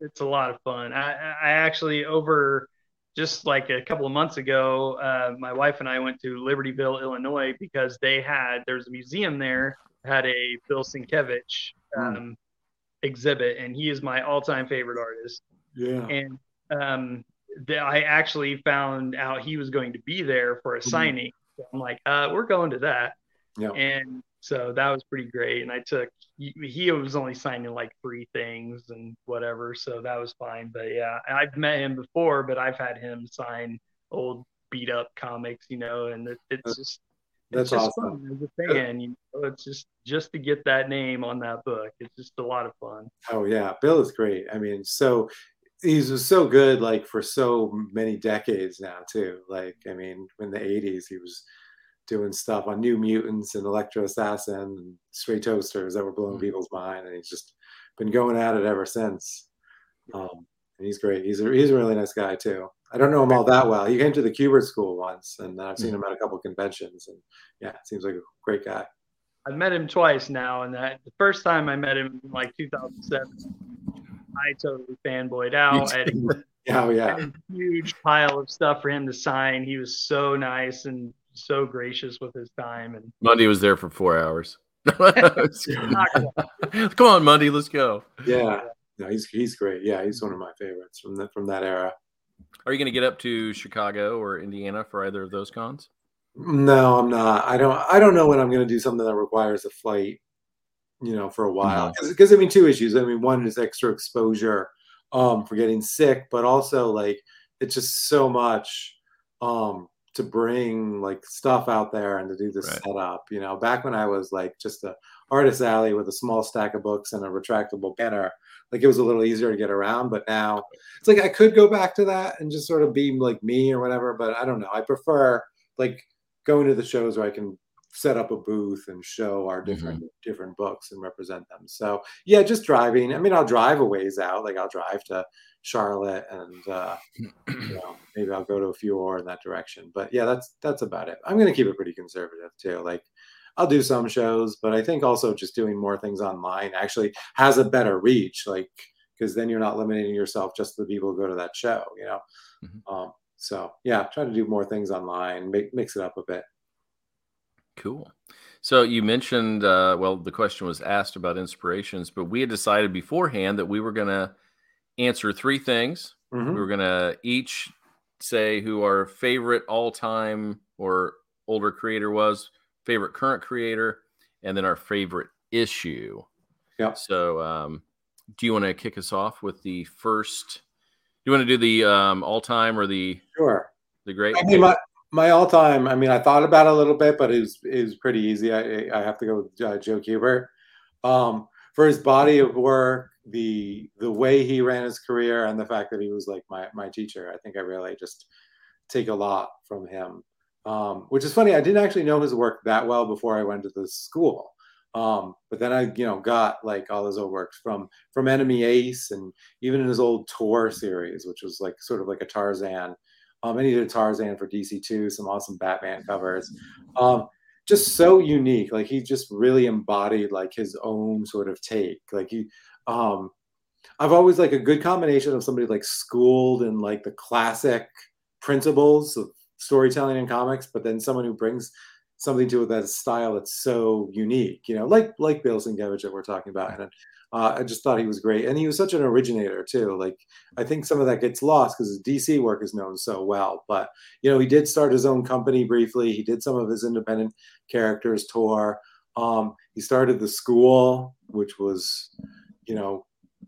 it's a lot of fun I, I actually over just like a couple of months ago uh, my wife and i went to libertyville illinois because they had there's a museum there had a bill sienkiewicz hmm. um, mm. exhibit and he is my all-time favorite artist yeah and um, that I actually found out he was going to be there for a mm-hmm. signing. So I'm like, uh, we're going to that. Yeah. And so that was pretty great. And I took, he, was only signing like three things and whatever. So that was fine. But yeah, I've met him before, but I've had him sign old beat up comics, you know, and it, it's just, that's it's just awesome. fun as a fan. You know, it's just just to get that name on that book. It's just a lot of fun. Oh yeah, Bill is great. I mean, so he's so good like for so many decades now too like i mean in the 80s he was doing stuff on new mutants and Elektra Assassin and stray toasters that were blowing mm-hmm. people's mind and he's just been going at it ever since um, and he's great he's a, he's a really nice guy too i don't know him all that well he came to the Kubert school once and i've seen mm-hmm. him at a couple conventions and yeah seems like a great guy i've met him twice now and that the first time i met him in like 2007 I totally fanboyed out. Yeah, oh, yeah. a huge pile of stuff for him to sign. He was so nice and so gracious with his time. And Monday was there for four hours. Come on, Monday, let's go. Yeah, no, he's he's great. Yeah, he's one of my favorites from that from that era. Are you going to get up to Chicago or Indiana for either of those cons? No, I'm not. I don't. I don't know when I'm going to do something that requires a flight. You know, for a while, because I mean, two issues. I mean, one is extra exposure um, for getting sick, but also like it's just so much um, to bring like stuff out there and to do this Right. setup. You know, back when I was like just a artist alley with a small stack of books and a retractable banner, like it was a little easier to get around. But now it's like I could go back to that and just sort of be like me or whatever. But I don't know. I prefer like going to the shows where I can set up a booth and show our mm-hmm. different different books and represent them. So yeah, just driving. I mean, I'll drive a ways out. Like I'll drive to Charlotte and uh, you know, maybe I'll go to a few more in that direction. But yeah, that's that's about it. I'm gonna keep it pretty conservative too. Like I'll do some shows, but I think also just doing more things online actually has a better reach. Like because then you're not limiting yourself just to the people who go to that show. You know. Mhm. Um, so yeah, try to do more things online, make, mix it up a bit. Cool. So you mentioned, uh, well, the question was asked about inspirations, but we had decided beforehand that we were going to answer three things. Mhm. We were going to each say who our favorite all time or older creator was, favorite current creator, and then our favorite issue. Yeah. So, um, do you want to kick us off with the first? Do you want to do the um, all time or the Sure. the great? I mean, my, my all time. I mean, I thought about it a little bit, but it was it was pretty easy. I I have to go with uh, Joe Kubert um, for his body of work, the the way he ran his career, and the fact that he was like my my teacher. I think I really just take a lot from him. Um, which is funny. I didn't actually know his work that well before I went to the school. Um, but then I, you know, got like all his old works from from Enemy Ace and even in his old Tor series, which was like sort of like a Tarzan um, and he did Tarzan for DC2, some awesome Batman covers. Um, just so unique. Like he just really embodied like his own sort of take. Like he, um, I've always like a good combination of somebody like schooled in like the classic principles of storytelling and comics, but then someone who brings something to it that's style that's so unique. You know, like like Bill Sienkiewicz that we're talking about. And uh, I just thought he was great, and he was such an originator too. Like I think some of that gets lost because his DC work is known so well. But you know, he did start his own company briefly. He did some of his independent characters Tor. Um, he started the school, which was, you know,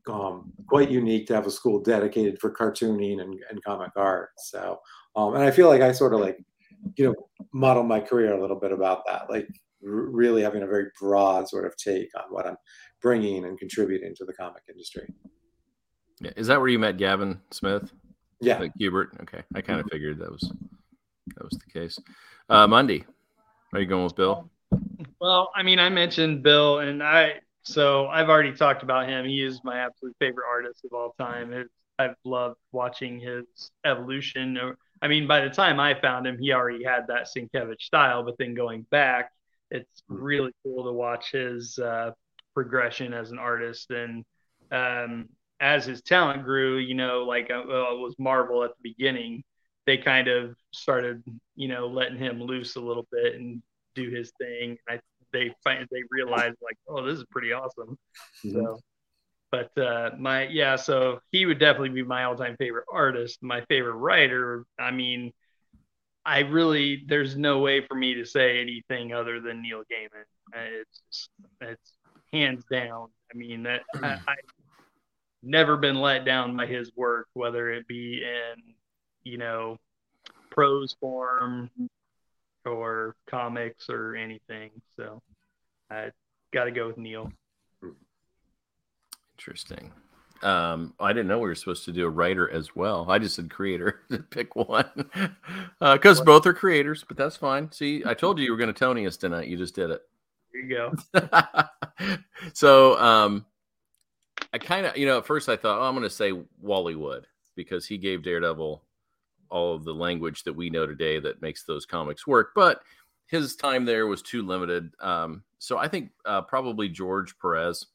um, quite unique to have a school dedicated for cartooning and, and comic art. So, um, and I feel like I sort of like, you know, model my career a little bit about that, like r- really having a very broad sort of take on what I'm bringing and contributing to the comic industry. Yeah, Is that where you met Gavin Smith? Yeah. Like Kubert. Okay, I kind of figured that was that was the case. Uh, Monday, are you going with Bill? Well, I mean, I mentioned Bill, and I so I've already talked about him. He is my absolute favorite artist of all time. It's, I've loved watching his evolution. I mean, by the time I found him, he already had that Sienkiewicz style, but then going back, it's really cool to watch his uh, progression as an artist and um, as his talent grew. You know, like uh, well, it was Marvel at the beginning. They kind of started, you know, letting him loose a little bit and do his thing. I they find they realize like, oh, this is pretty awesome. So, but uh, my yeah, so he would definitely be my all-time favorite artist. My favorite writer. I mean, I really there's no way for me to say anything other than Neil Gaiman. Uh, It's it's hands down. I mean that I, I've never been let down by his work, whether it be in you know prose form or comics or anything. So I got to go with Neil. Interesting. Um, I didn't know we were supposed to do a writer as well. I just said creator to pick one because both are creators, but that's fine. See, I told you you were going to Tony us tonight. You just did it. Here you go. so um, I kind of, you know, at first I thought, oh, I'm going to say Wally Wood because he gave Daredevil all of the language that we know today that makes those comics work. But his time there was too limited. Um, so I think uh, probably George Perez,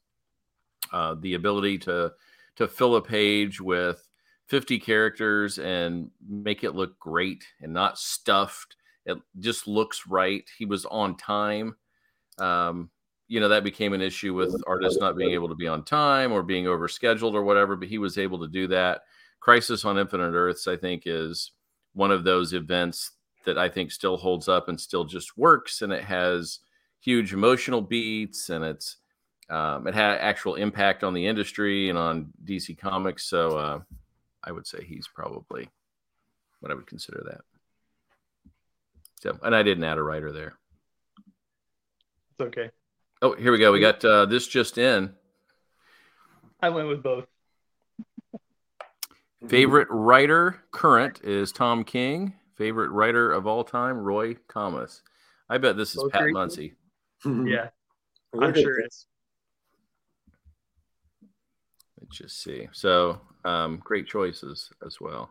uh, the ability to to fill a page with 50 characters and make it look great and not stuffed. It just looks right. He was on time. Um, you know, that became an issue with artists not being able to be on time or being overscheduled or whatever, but he was able to do that. Crisis on Infinite Earths, I think, is one of those events that I think still holds up and still just works. And it has huge emotional beats and it's, um, it had actual impact on the industry and on DC Comics. So uh, I would say he's probably what I would consider that. So, and I didn't add a writer there. It's okay. Oh, here we go. We got uh, this just in. I went with both. Favorite writer current is Tom King. Favorite writer of all time, Roy Thomas. I bet this is Pat agree? Muncy. Yeah, I'm sure it's. Let's just see. So, um, great choices as well.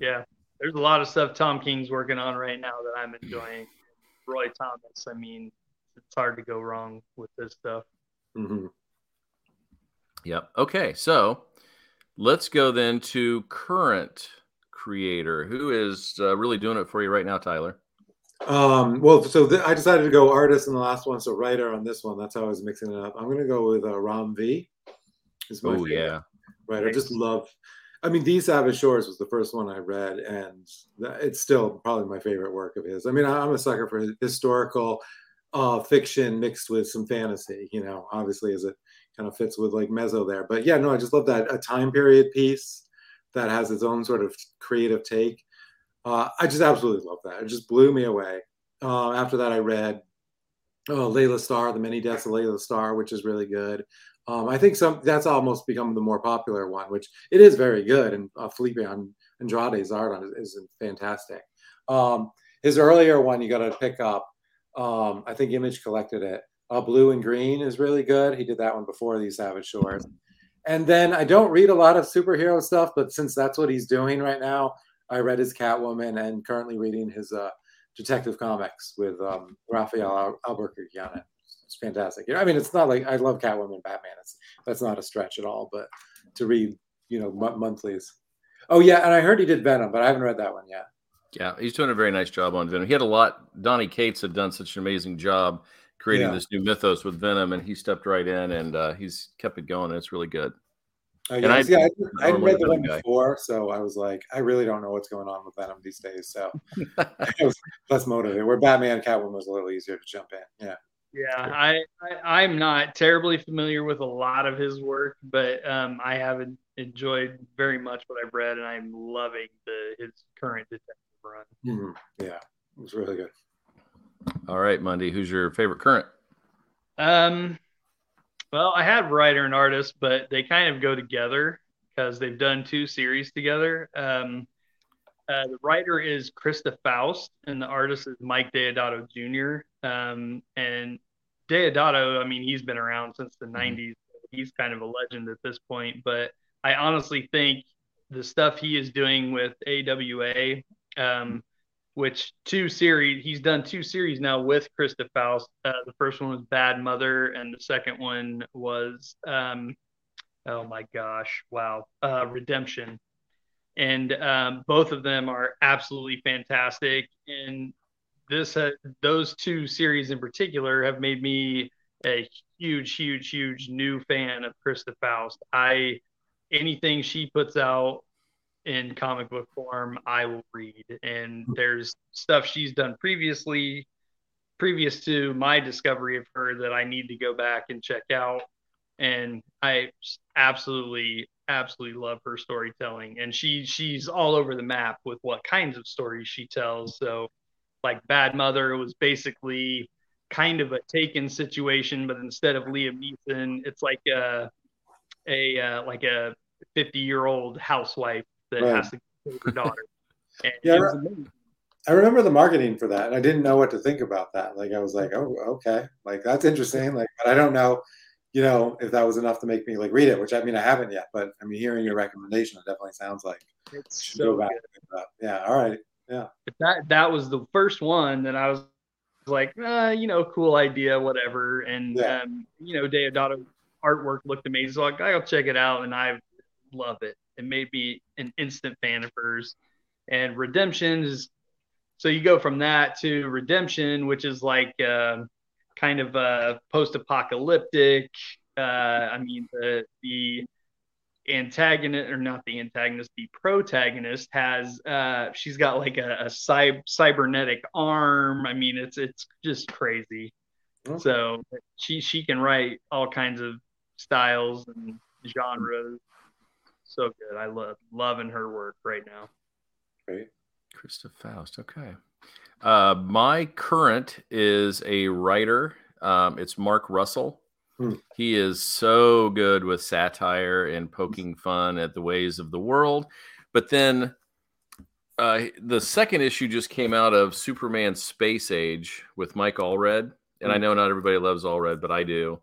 Yeah, there's a lot of stuff Tom King's working on right now that I'm enjoying. Roy Thomas, I mean, it's hard to go wrong with this stuff. Mhm. Yep. Okay. So let's go then to current creator. Who is uh, really doing it for you right now, Tyler? Um, well, so th- I decided to go artist in the last one, so writer on this one. That's how I was mixing it up. I'm going to go with uh, Ram V. Is my Oh, favorite yeah. writer. I just love. I mean, These Savage Shores was the first one I read, and th- it's still probably my favorite work of his. I mean, I- I'm a sucker for historical uh, fiction mixed with some fantasy. You know, obviously, as it kind of fits with like Mezo there. But yeah, no, I just love that a time period piece that has its own sort of creative take. Uh, I just absolutely love that. It just blew me away. Uh, after that, I read uh, Laila Starr, The Many Deaths of Laila Starr, which is really good. Um, I think some that's almost become the more popular one, which it is very good. And uh, Felipe Andrade's art on it is fantastic. Um, his earlier one you got to pick up. Um, I think Image collected it. Uh, Blue and Green is really good. He did that one before these Savage Shores. And then I don't read a lot of superhero stuff, but since that's what he's doing right now, I read his Catwoman and currently reading his uh, Detective Comics with um, Rafael Al- Albuquerque on it. It's fantastic. You know, I mean, it's not like I love Catwoman Batman. It's that's not a stretch at all. But to read, you know, mon- monthlies. Oh yeah, and I heard he did Venom, but I haven't read that one yet. Yeah, he's doing a very nice job on Venom. He had a lot. Donny Cates had done such an amazing job creating Yeah. this new mythos with Venom, and he stepped right in and uh, he's kept it going. And it's really good. Uh, And yeah, I- see, I, I hadn't read the one guy. before, so I was like, I really don't know what's going on with Venom these days. So I was less motivated. Where Batman, Catwoman was a little easier to jump in. Yeah. Yeah, I, I I'm not terribly familiar with a lot of his work, but um, I have en- enjoyed very much what I've read, and I'm loving the his current detective run. Mhm. Yeah, it was really good. All right, Monday. Who's your favorite current? Um, well, I had writer and artist, but they kind of go together because they've done two series together. Um, uh, the writer is Christa Faust, and the artist is Mike Deodato Jr. Um, and Deodato, I mean, he's been around since the '90s. He's kind of a legend at this point. But I honestly think the stuff he is doing with AWA, um, which two series he's done two series now with Christa Faust. Uh, the first one was Bad Mother, and the second one was um, oh my gosh, wow, uh, Redemption. And um, both of them are absolutely fantastic. And this uh, those two series in particular have made me a huge, huge, huge new fan of Christa Faust. I anything she puts out in comic book form, I will read. And there's stuff she's done previously, previous to my discovery of her, that I need to go back and check out. And I absolutely, absolutely love her storytelling. And she she's all over the map with what kinds of stories she tells. So, like Bad Mother was basically kind of a taken situation, but instead of Liam Neeson, it's like a a uh, like a 50 year old housewife that Right. has to daughter. And Yeah, it was amazing. I remember the marketing for that, and I didn't know what to think about that. Like, I was like, oh, okay, like that's interesting. Like, but I don't know, you know, if that was enough to make me like read it. Which I mean, I haven't yet, but I mean, hearing your recommendation, it definitely sounds like It's so go back. good. and it. Yeah, all right. But that that was the first one that I was like, uh, you know, cool idea, whatever. And Yeah. um, you know, Deodato artwork looked amazing. So like, I'll check it out. And I've love it. It made me an instant fan of hers. And Redemption is so you go from that to Redemption, which is like uh, kind of a post-apocalyptic. Uh, I mean, the the antagonist or not the antagonist, the protagonist has uh, she's got like a, a cy- cybernetic arm. I mean, it's it's just crazy. Okay. So she she can write all kinds of styles and genres. So good. I love loving her work right now. Great. Christa Faust. Okay. Uh, my current is a writer. Um, it's Mark Russell. Hmm. He is so good with satire and poking fun at the ways of the world. But then uh, the second issue just came out of Superman Space Age with Mike Allred. And I hmm. know not everybody loves Allred, but I do.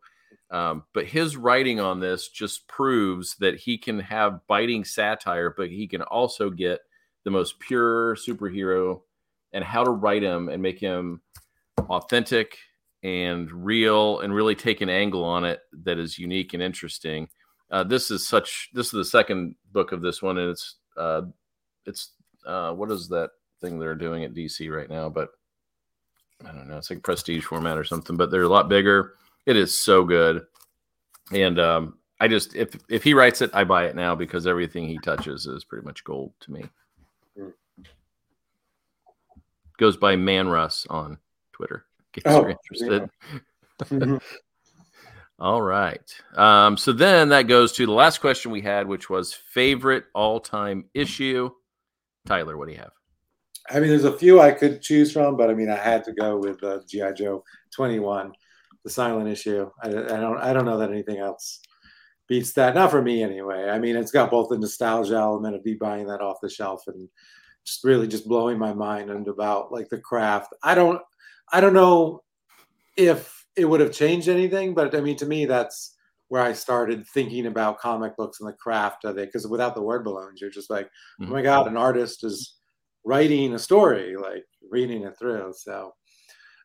Um, but his writing on this just proves that he can have biting satire, but he can also get the most pure superhero and how to write him and make him authentic and real and really take an angle on it that is unique and interesting. Uh, this is such. This is the second book of this one, and it's uh, it's uh, what is that thing they're doing at DC right now? But I don't know. It's like prestige format or something, but they're a lot bigger. It is so good, and um, I just if if he writes it, I buy it now because everything he touches is pretty much gold to me. Goes by Man Russ on Twitter. In case oh, you're interested. Yeah. all right. Um, so then that goes to the last question we had, which was favorite all-time issue. Tyler, what do you have? I mean, there's a few I could choose from, but I mean, I had to go with uh, GI Joe 21 the silent issue. I, I, don't I don't know that anything else beats that. Not for me anyway. I mean, it's got both the nostalgia element of me buying that off the shelf and just really just blowing my mind and about like the craft. I don't I don't know if it would have changed anything, but I mean to me that's where I started thinking about comic books and the craft of it. Because without the word balloons, you're just like, mm-hmm. oh my god, an artist is writing a story, like reading it through. So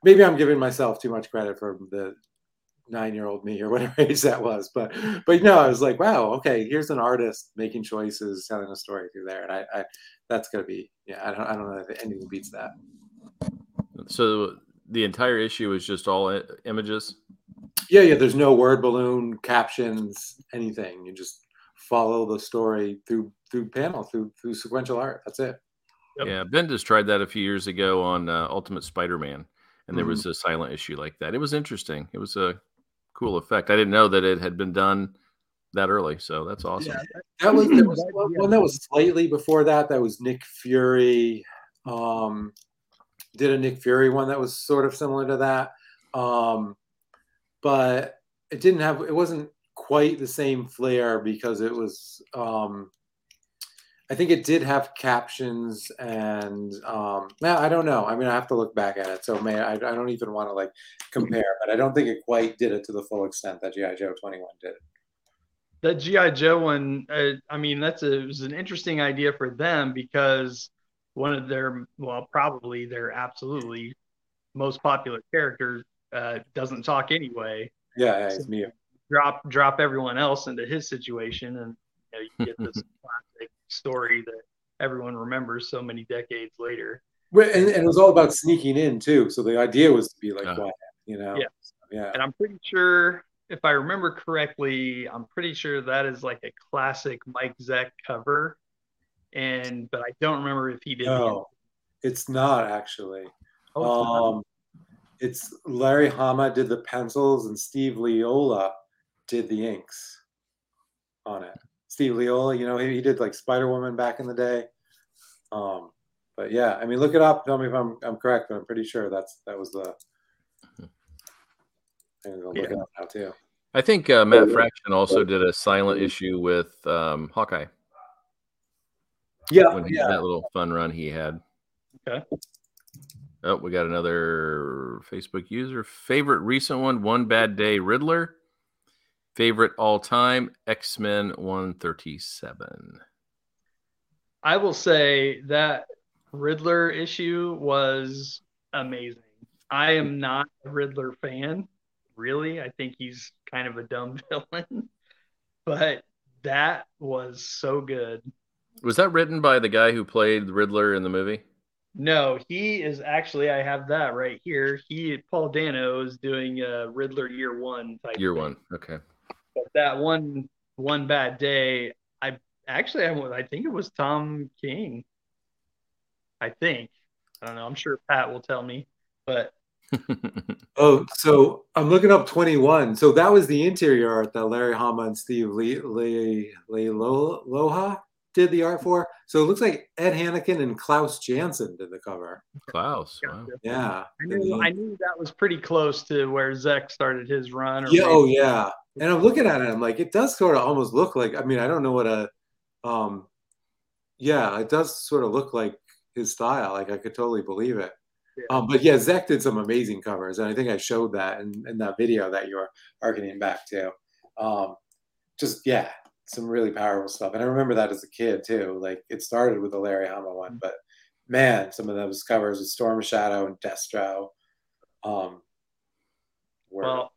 maybe I'm giving myself too much credit for the nine year old me or whatever age that was. But but no, I was like, wow, okay, here's an artist making choices, telling a story through there, and I, I that's gonna be yeah. I don't I don't know if anything beats that. So the entire issue is just all images. Yeah, yeah. There's no word balloon captions, anything. You just follow the story through through panel through through sequential art. That's it. Yep. Yeah, Bendis tried that a few years ago on uh, Ultimate Spider-Man and there mm-hmm. was a silent issue like that. It was interesting. It was a cool effect. I didn't know that it had been done that early, so that's awesome. Yeah, that was, there was one that was slightly before that. That was Nick Fury. Um, did a Nick Fury one that was sort of similar to that, um, but it didn't have. It wasn't quite the same flair because it was um, I think it did have captions and um now I don't know. I mean I have to look back at it. So may I, I don't even want to like compare, but I don't think it quite did it to the full extent that GI Joe 21 did. That GI Joe one uh, I mean that's a, it was an interesting idea for them because one of their well probably their absolutely most popular characters uh, doesn't talk anyway. Yeah, yeah so it's me. Drop drop everyone else into his situation and you, know, you get this classic story that everyone remembers so many decades later. and, and, it was all about sneaking in too. So the idea was to be like, uh, you know, yeah, yeah. And I'm pretty sure, if I remember correctly, I'm pretty sure that is like a classic Mike Zeck cover. And but I don't remember if he did. No, it's not actually. Oh, um, it's Larry Hama did the pencils and Steve Leialoha did the inks on it. Steve Leialoha. You know, he, he did like Spider Woman back in the day. Um, but yeah, I mean, look it up. Tell me if I'm I'm correct, but I'm pretty sure that's that was the. I'm gonna look yeah. it up now too. I think uh, Matt Fraction also did a silent issue with um, Hawkeye. Yeah, when he, yeah. that little fun run he had. Okay. Oh, we got another Facebook user. Favorite recent one: One Bad Day Riddler. Favorite all time X Men 137. I will say that Riddler issue was amazing. I am not a Riddler fan, really. I think he's kind of a dumb villain. But that was so good. Was that written by the guy who played Riddler in the movie? No, he is actually. I have that right here. He Paul Dano is doing uh, Riddler Year One type. Year thing. one. Okay. But that one one bad day, I actually I, I think it was Tom King. I think. I don't know. I'm sure Pat will tell me, but Oh, so I'm looking up 21. So that was the interior art that Larry Hama and Steve Lee, Lee, Lee Loha did the art for. So it looks like Ed Hannigan and Klaus Janson did the cover. Klaus. Wow. Yeah. I knew I knew that was pretty close to where Zeck started his run. Or Yeah. maybe- Oh, yeah. And I'm looking at it. I'm like, it does sort of almost look like. I mean, I don't know what a. Um, yeah, it does sort of look like his style. Like I could totally believe it. Yeah. Um, but yeah, Zeck did some amazing covers, and I think I showed that in, in that video that you're harkening back to. Um, just yeah, some really powerful stuff. And I remember that as a kid too. Like it started with the Larry Hama one, but man, some of those covers with Storm Shadow and Destro. Um, were Well,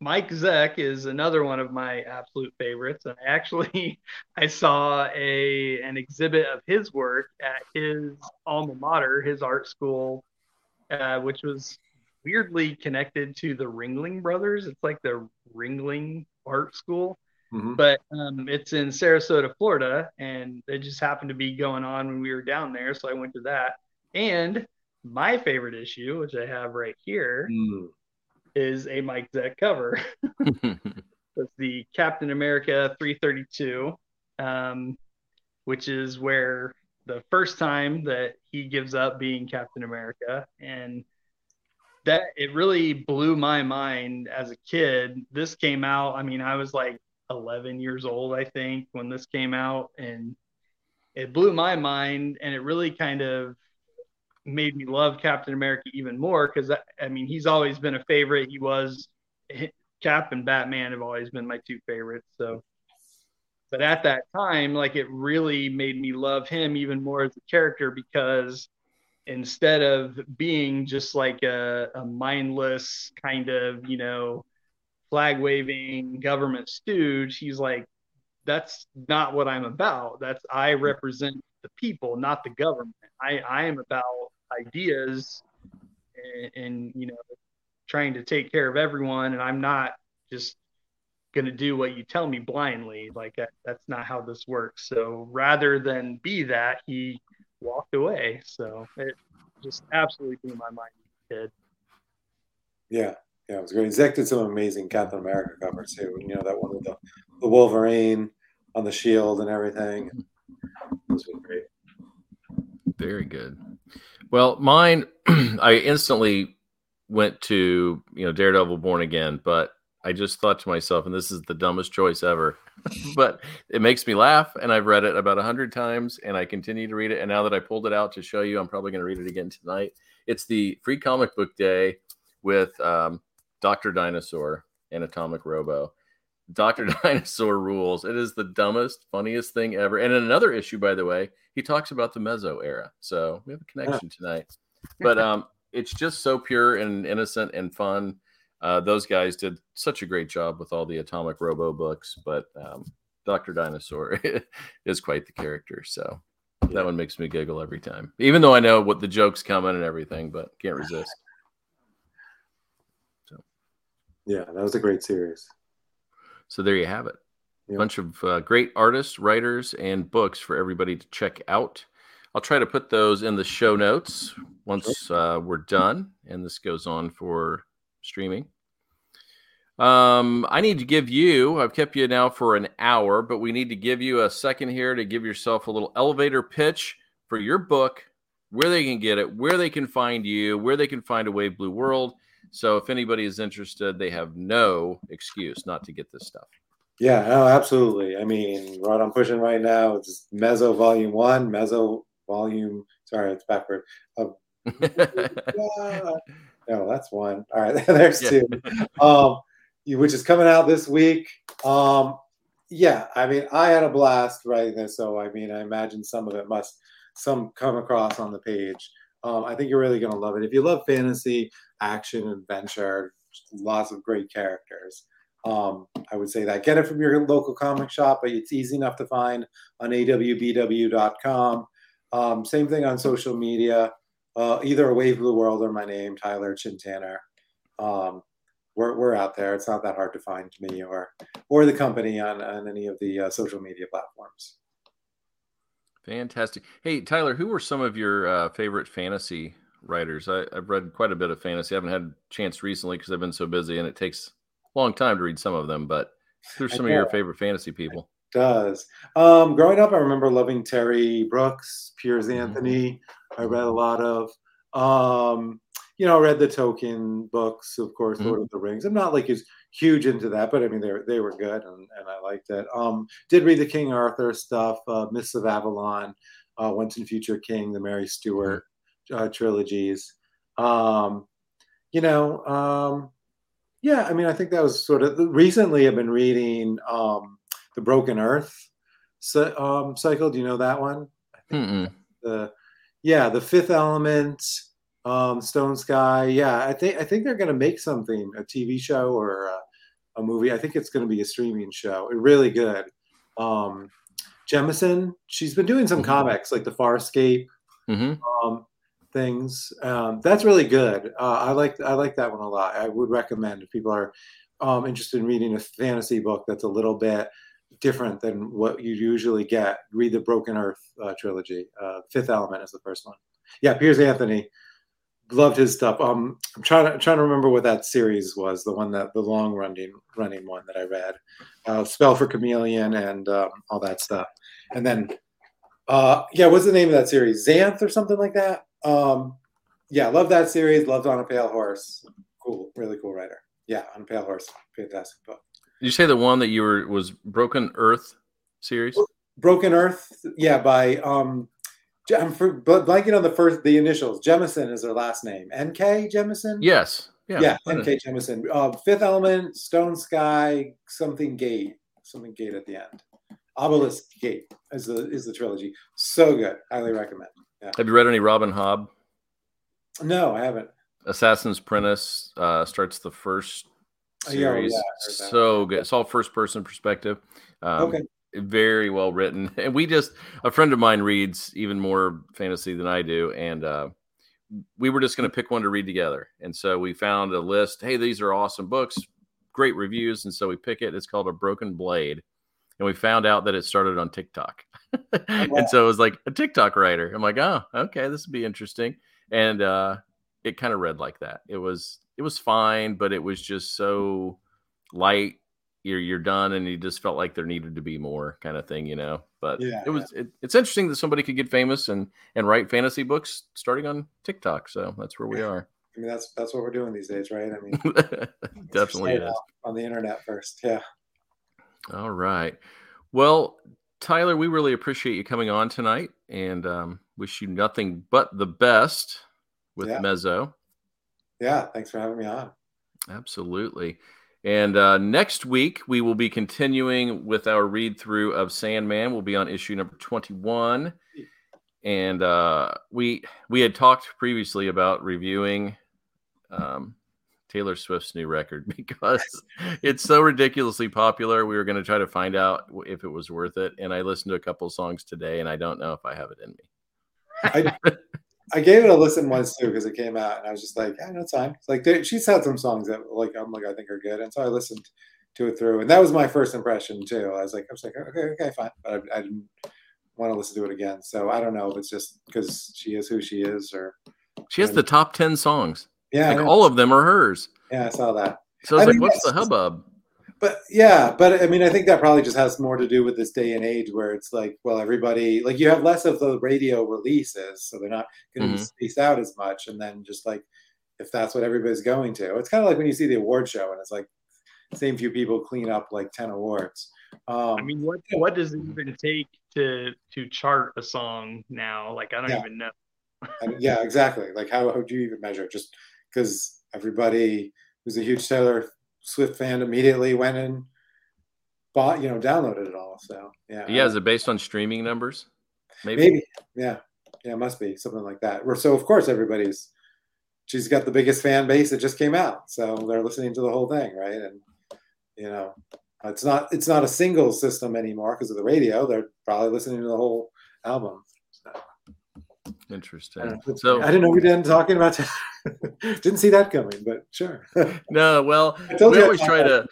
Mike Zeck is another one of my absolute favorites, and actually, I saw a an exhibit of his work at his alma mater, his art school, uh, which was weirdly connected to the Ringling Brothers. It's like the Ringling Art School, mhm. but um, it's in Sarasota, Florida, and it just happened to be going on when we were down there, so I went to that. And my favorite issue, which I have right here, Mm. is a Mike Zeck cover. It's the Captain America 332, um, which is where the first time that he gives up being Captain America, and that it really blew my mind as a kid. This came out. I mean, I was like 11 years old, I think, when this came out, and it blew my mind, and it really kind of made me love Captain America even more because I mean he's always been a favorite. He was Cap and Batman have always been my two favorites. So, but at that time, like it really made me love him even more as a character because instead of being just like a, a mindless kind of you know flag waving government stooge, he's like that's not what I'm about. That's I represent the people, not the government. I, I am about ideas and, and you know trying to take care of everyone and i'm not just going to do what you tell me blindly. Like that, that's not how this works. So rather than be that he walked away. So it just absolutely blew my mind kid. Yeah, yeah, it was great. Zeck did some amazing Captain America covers too. You know that one with the, the Wolverine on the shield and everything. Those were great. Very good. Well, mine, I instantly went to you know Daredevil Born Again, but I just thought to myself, and this is the dumbest choice ever, but it makes me laugh, and I've read it about a hundred times, and I continue to read it. And now that I pulled it out to show you, I'm probably going to read it again tonight. It's the Free Comic Book Day with um, Doctor Dinosaur and Atomic Robo. Dr. Dinosaur rules. It is the dumbest, funniest thing ever. And in another issue, by the way, he talks about the Mezo era. So we have a connection tonight. But um, it's just so pure and innocent and fun. Uh, those guys did such a great job with all the Atomic Robo books, but um, Dr. Dinosaur is quite the character. So that one makes me giggle every time, even though I know what the joke's coming and everything, but can't resist. Yeah, that was a great series. So there you have it. A Yeah. bunch of uh, great artists, writers, and books for everybody to check out. I'll try to put those in the show notes once uh, we're done, and this goes on for streaming. Um, I need to give you, I've kept you now for an hour, but we need to give you a second here to give yourself a little elevator pitch for your book, where they can get it, where they can find you, where they can find a Wave Blue World. So if anybody is interested, they have no excuse not to get this stuff. Yeah, no, absolutely. I mean, what I'm pushing right now is Mezo Volume One, Mezo Volume. Sorry, it's backward. Ah, no, that's one. All right, there's two. Um, which is coming out this week. Um, yeah, I mean, I had a blast writing this, so I mean, I imagine some of it must some come across on the page. Um, I think you're really gonna love it if you love fantasy, action, adventure, lots of great characters. Um, I would say that get it from your local comic shop, but it's easy enough to find on awbw.com. Um, same thing on social media, uh, either A Wave Blue World or my name, Tyler Chin-Tanner. Um, we're, we're out there. It's not that hard to find me or or the company on, on any of the uh, social media platforms. Fantastic. Hey, Tyler, who were some of your uh, favorite fantasy writers? I, have read quite a bit of fantasy. I haven't had a chance recently because I've been so busy and it takes a long time to read some of them. But there's some of your favorite fantasy people? It does. Um, growing up, I remember loving Terry Brooks, Piers mm-hmm. Anthony. I read a lot of. Um, you know, I read the Tolkien books, of course, mm-hmm. Lord of the Rings. I'm not like as huge into that, but I mean, they were, they were good and, and I liked it. Um, did read the King Arthur stuff, uh, of Avalon, uh, Once and Future King, the Mary Stewart uh, trilogies. Um, you know, um, yeah, I mean, I think that was sort of recently I've been reading um, The Broken Earth um, cycle. Do you know that one? The, yeah, The Fifth Element um, Stone Sky. Yeah, I think I think they're going to make something, a TV show or a, a movie. I think it's going to be a streaming show. really good. Um, Jemisin, she's been doing some mm-hmm. comics like the Farscape mm-hmm. um, things. Um, that's really good. Uh, I like I like that one a lot. I would recommend if people are um, interested in reading a fantasy book that's a little bit different than what you usually get. Read the Broken Earth uh, trilogy. Uh, Fifth Element is the first one. Yeah, Piers Anthony loved his stuff. Um, I'm trying to trying to remember what that series was. The one that the long running running one that I read, uh, Spell for Chameleon and um, all that stuff. And then, uh, yeah, what's the name of that series? Xanth or something like that. Um, yeah, love that series. Loved On a Pale Horse. Cool, really cool writer. Yeah, On a Pale Horse, fantastic book. Did you say the one that you were was Broken Earth series? Broken Earth, yeah, by um I'm for, blanking on the first the initials. Jemisin is her last name. N.K. Jemisin. Yes. Yeah. Yeah. N.K. Jemisin. Uh, Fifth Element, Stone Sky, something Gate, something Gate at the end. Obelisk Gate is the is the trilogy. So good. Highly recommend. Yeah. Have you read any Robin Hobb? No, I haven't. Assassin's Apprentice uh, starts the first series. Oh, yeah, so good. It's all first person perspective. Um, okay very well written. And we just a friend of mine reads even more fantasy than I do, and uh, we were just going to pick one to read together. And so we found a list. Hey, these are awesome books, great reviews, and so we pick it. It's called A Broken Blade, and we found out that it started on TikTok. and so it was like a TikTok writer. I'm like, oh, okay, this would be interesting. And uh, it kind of read like that. It was it was fine, but it was just so light you're you're done and you just felt like there needed to be more kind of thing you know but yeah, it was yeah. it, it's interesting that somebody could get famous and and write fantasy books starting on tiktok so that's where we are i mean that's that's what we're doing these days right i mean definitely is. on the internet first yeah all right well tyler we really appreciate you coming on tonight and um, wish you nothing but the best with yeah. mezo yeah thanks for having me on absolutely and uh, next week, we will be continuing with our read through of Sandman. We'll be on issue number 21. And uh, we we had talked previously about reviewing um, Taylor Swift's new record because it's so ridiculously popular. We were going to try to find out if it was worth it. And I listened to a couple songs today, and I don't know if I have it in me. I, I gave it a listen once too because it came out, and I was just like, "Yeah, no time." Like she's had some songs that like I'm like I think are good, and so I listened to it through, and that was my first impression too. I was like, I was like, okay, okay, fine, but I, I didn't want to listen to it again. So I don't know if it's just because she is who she is, or she has the top ten songs. Yeah, like all of them are hers. Yeah, I saw that. So it's I like, what's the hubbub? but yeah, but I mean, I think that probably just has more to do with this day and age where it's like, well, everybody like you have less of the radio releases, so they're not going to mm-hmm. be spaced out as much, and then just like if that's what everybody's going to, it's kind of like when you see the award show and it's like same few people clean up like ten awards. Um, I mean, what what does it even take to to chart a song now? Like, I don't yeah. even know. yeah, exactly. Like, how, how do you even measure? Just because everybody who's a huge Taylor Swift fan immediately went and bought, you know, downloaded it all. So yeah. Yeah, is it based on streaming numbers? Maybe. Maybe. Yeah. Yeah, it must be something like that. So of course everybody's she's got the biggest fan base that just came out. So they're listening to the whole thing, right? And you know, it's not it's not a single system anymore because of the radio. They're probably listening to the whole album. So, I, Interesting. don't know. So I didn't know we didn't talking about. didn't see that coming, but sure. no, well, we always try about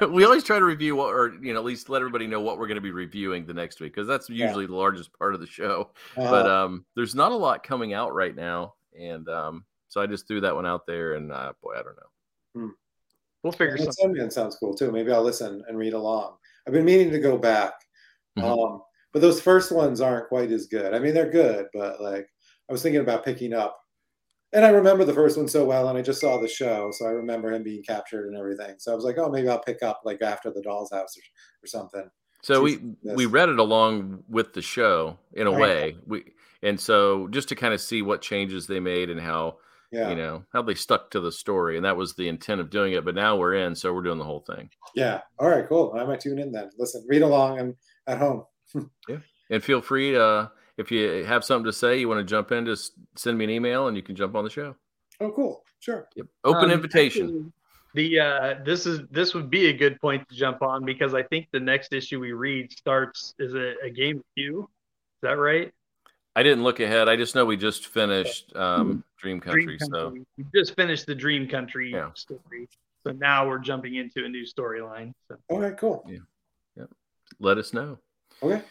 to we always try to review what, or you know, at least let everybody know what we're going to be reviewing the next week because that's Yeah. usually the largest part of the show. Uh, But um, there's not a lot coming out right now, and um, so I just threw that one out there, and uh, boy, I don't know. We'll figure That something. Sounds cool too. Maybe I'll listen and read along. I've been meaning to go back, Mhm. um, but those first ones aren't quite as good. I mean, they're good, but like I was thinking about picking up, and I remember the first one so well, and I just saw the show, so I remember him being captured and everything. So I was like, oh, maybe I'll pick up like after the Doll's House or, or something. So we we read it along with the show in a Right. way. We and so just to kind of see what changes they made and how Yeah, you know how they stuck to the story, and that was the intent of doing it. But now we're in, so we're doing the whole thing. yeah. All right, cool. I might tune in then. Listen, read along and at home. And feel free to uh, if you have something to say, you want to jump in, just send me an email, and you can jump on the show. Oh, cool. Sure. Yep. Open Um, invitation. actually, The uh, this is this would be a good point to jump on because I think the next issue we read starts is a, a game of you. Is that right? I didn't look ahead. I just know we just finished um, Dream Country. Dream So We just finished the Dream Country Yeah. story, so now we're jumping into a new storyline. So All right, cool. Yeah. yeah. Let us know. Okay.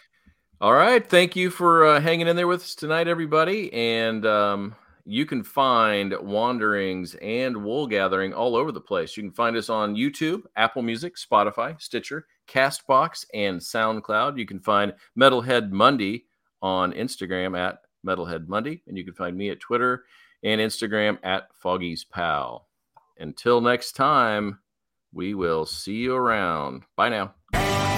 All right. Thank you for uh, hanging in there with us tonight, everybody. And um, you can find Wanderings and Wool Gathering all over the place. You can find us on YouTube, Apple Music, Spotify, Stitcher, Castbox, and SoundCloud. You can find Metalhead Monday on Instagram at Metalhead Monday. And you can find me at Twitter and Instagram at Foggy's Pal. Until next time, we will see you around. Bye now.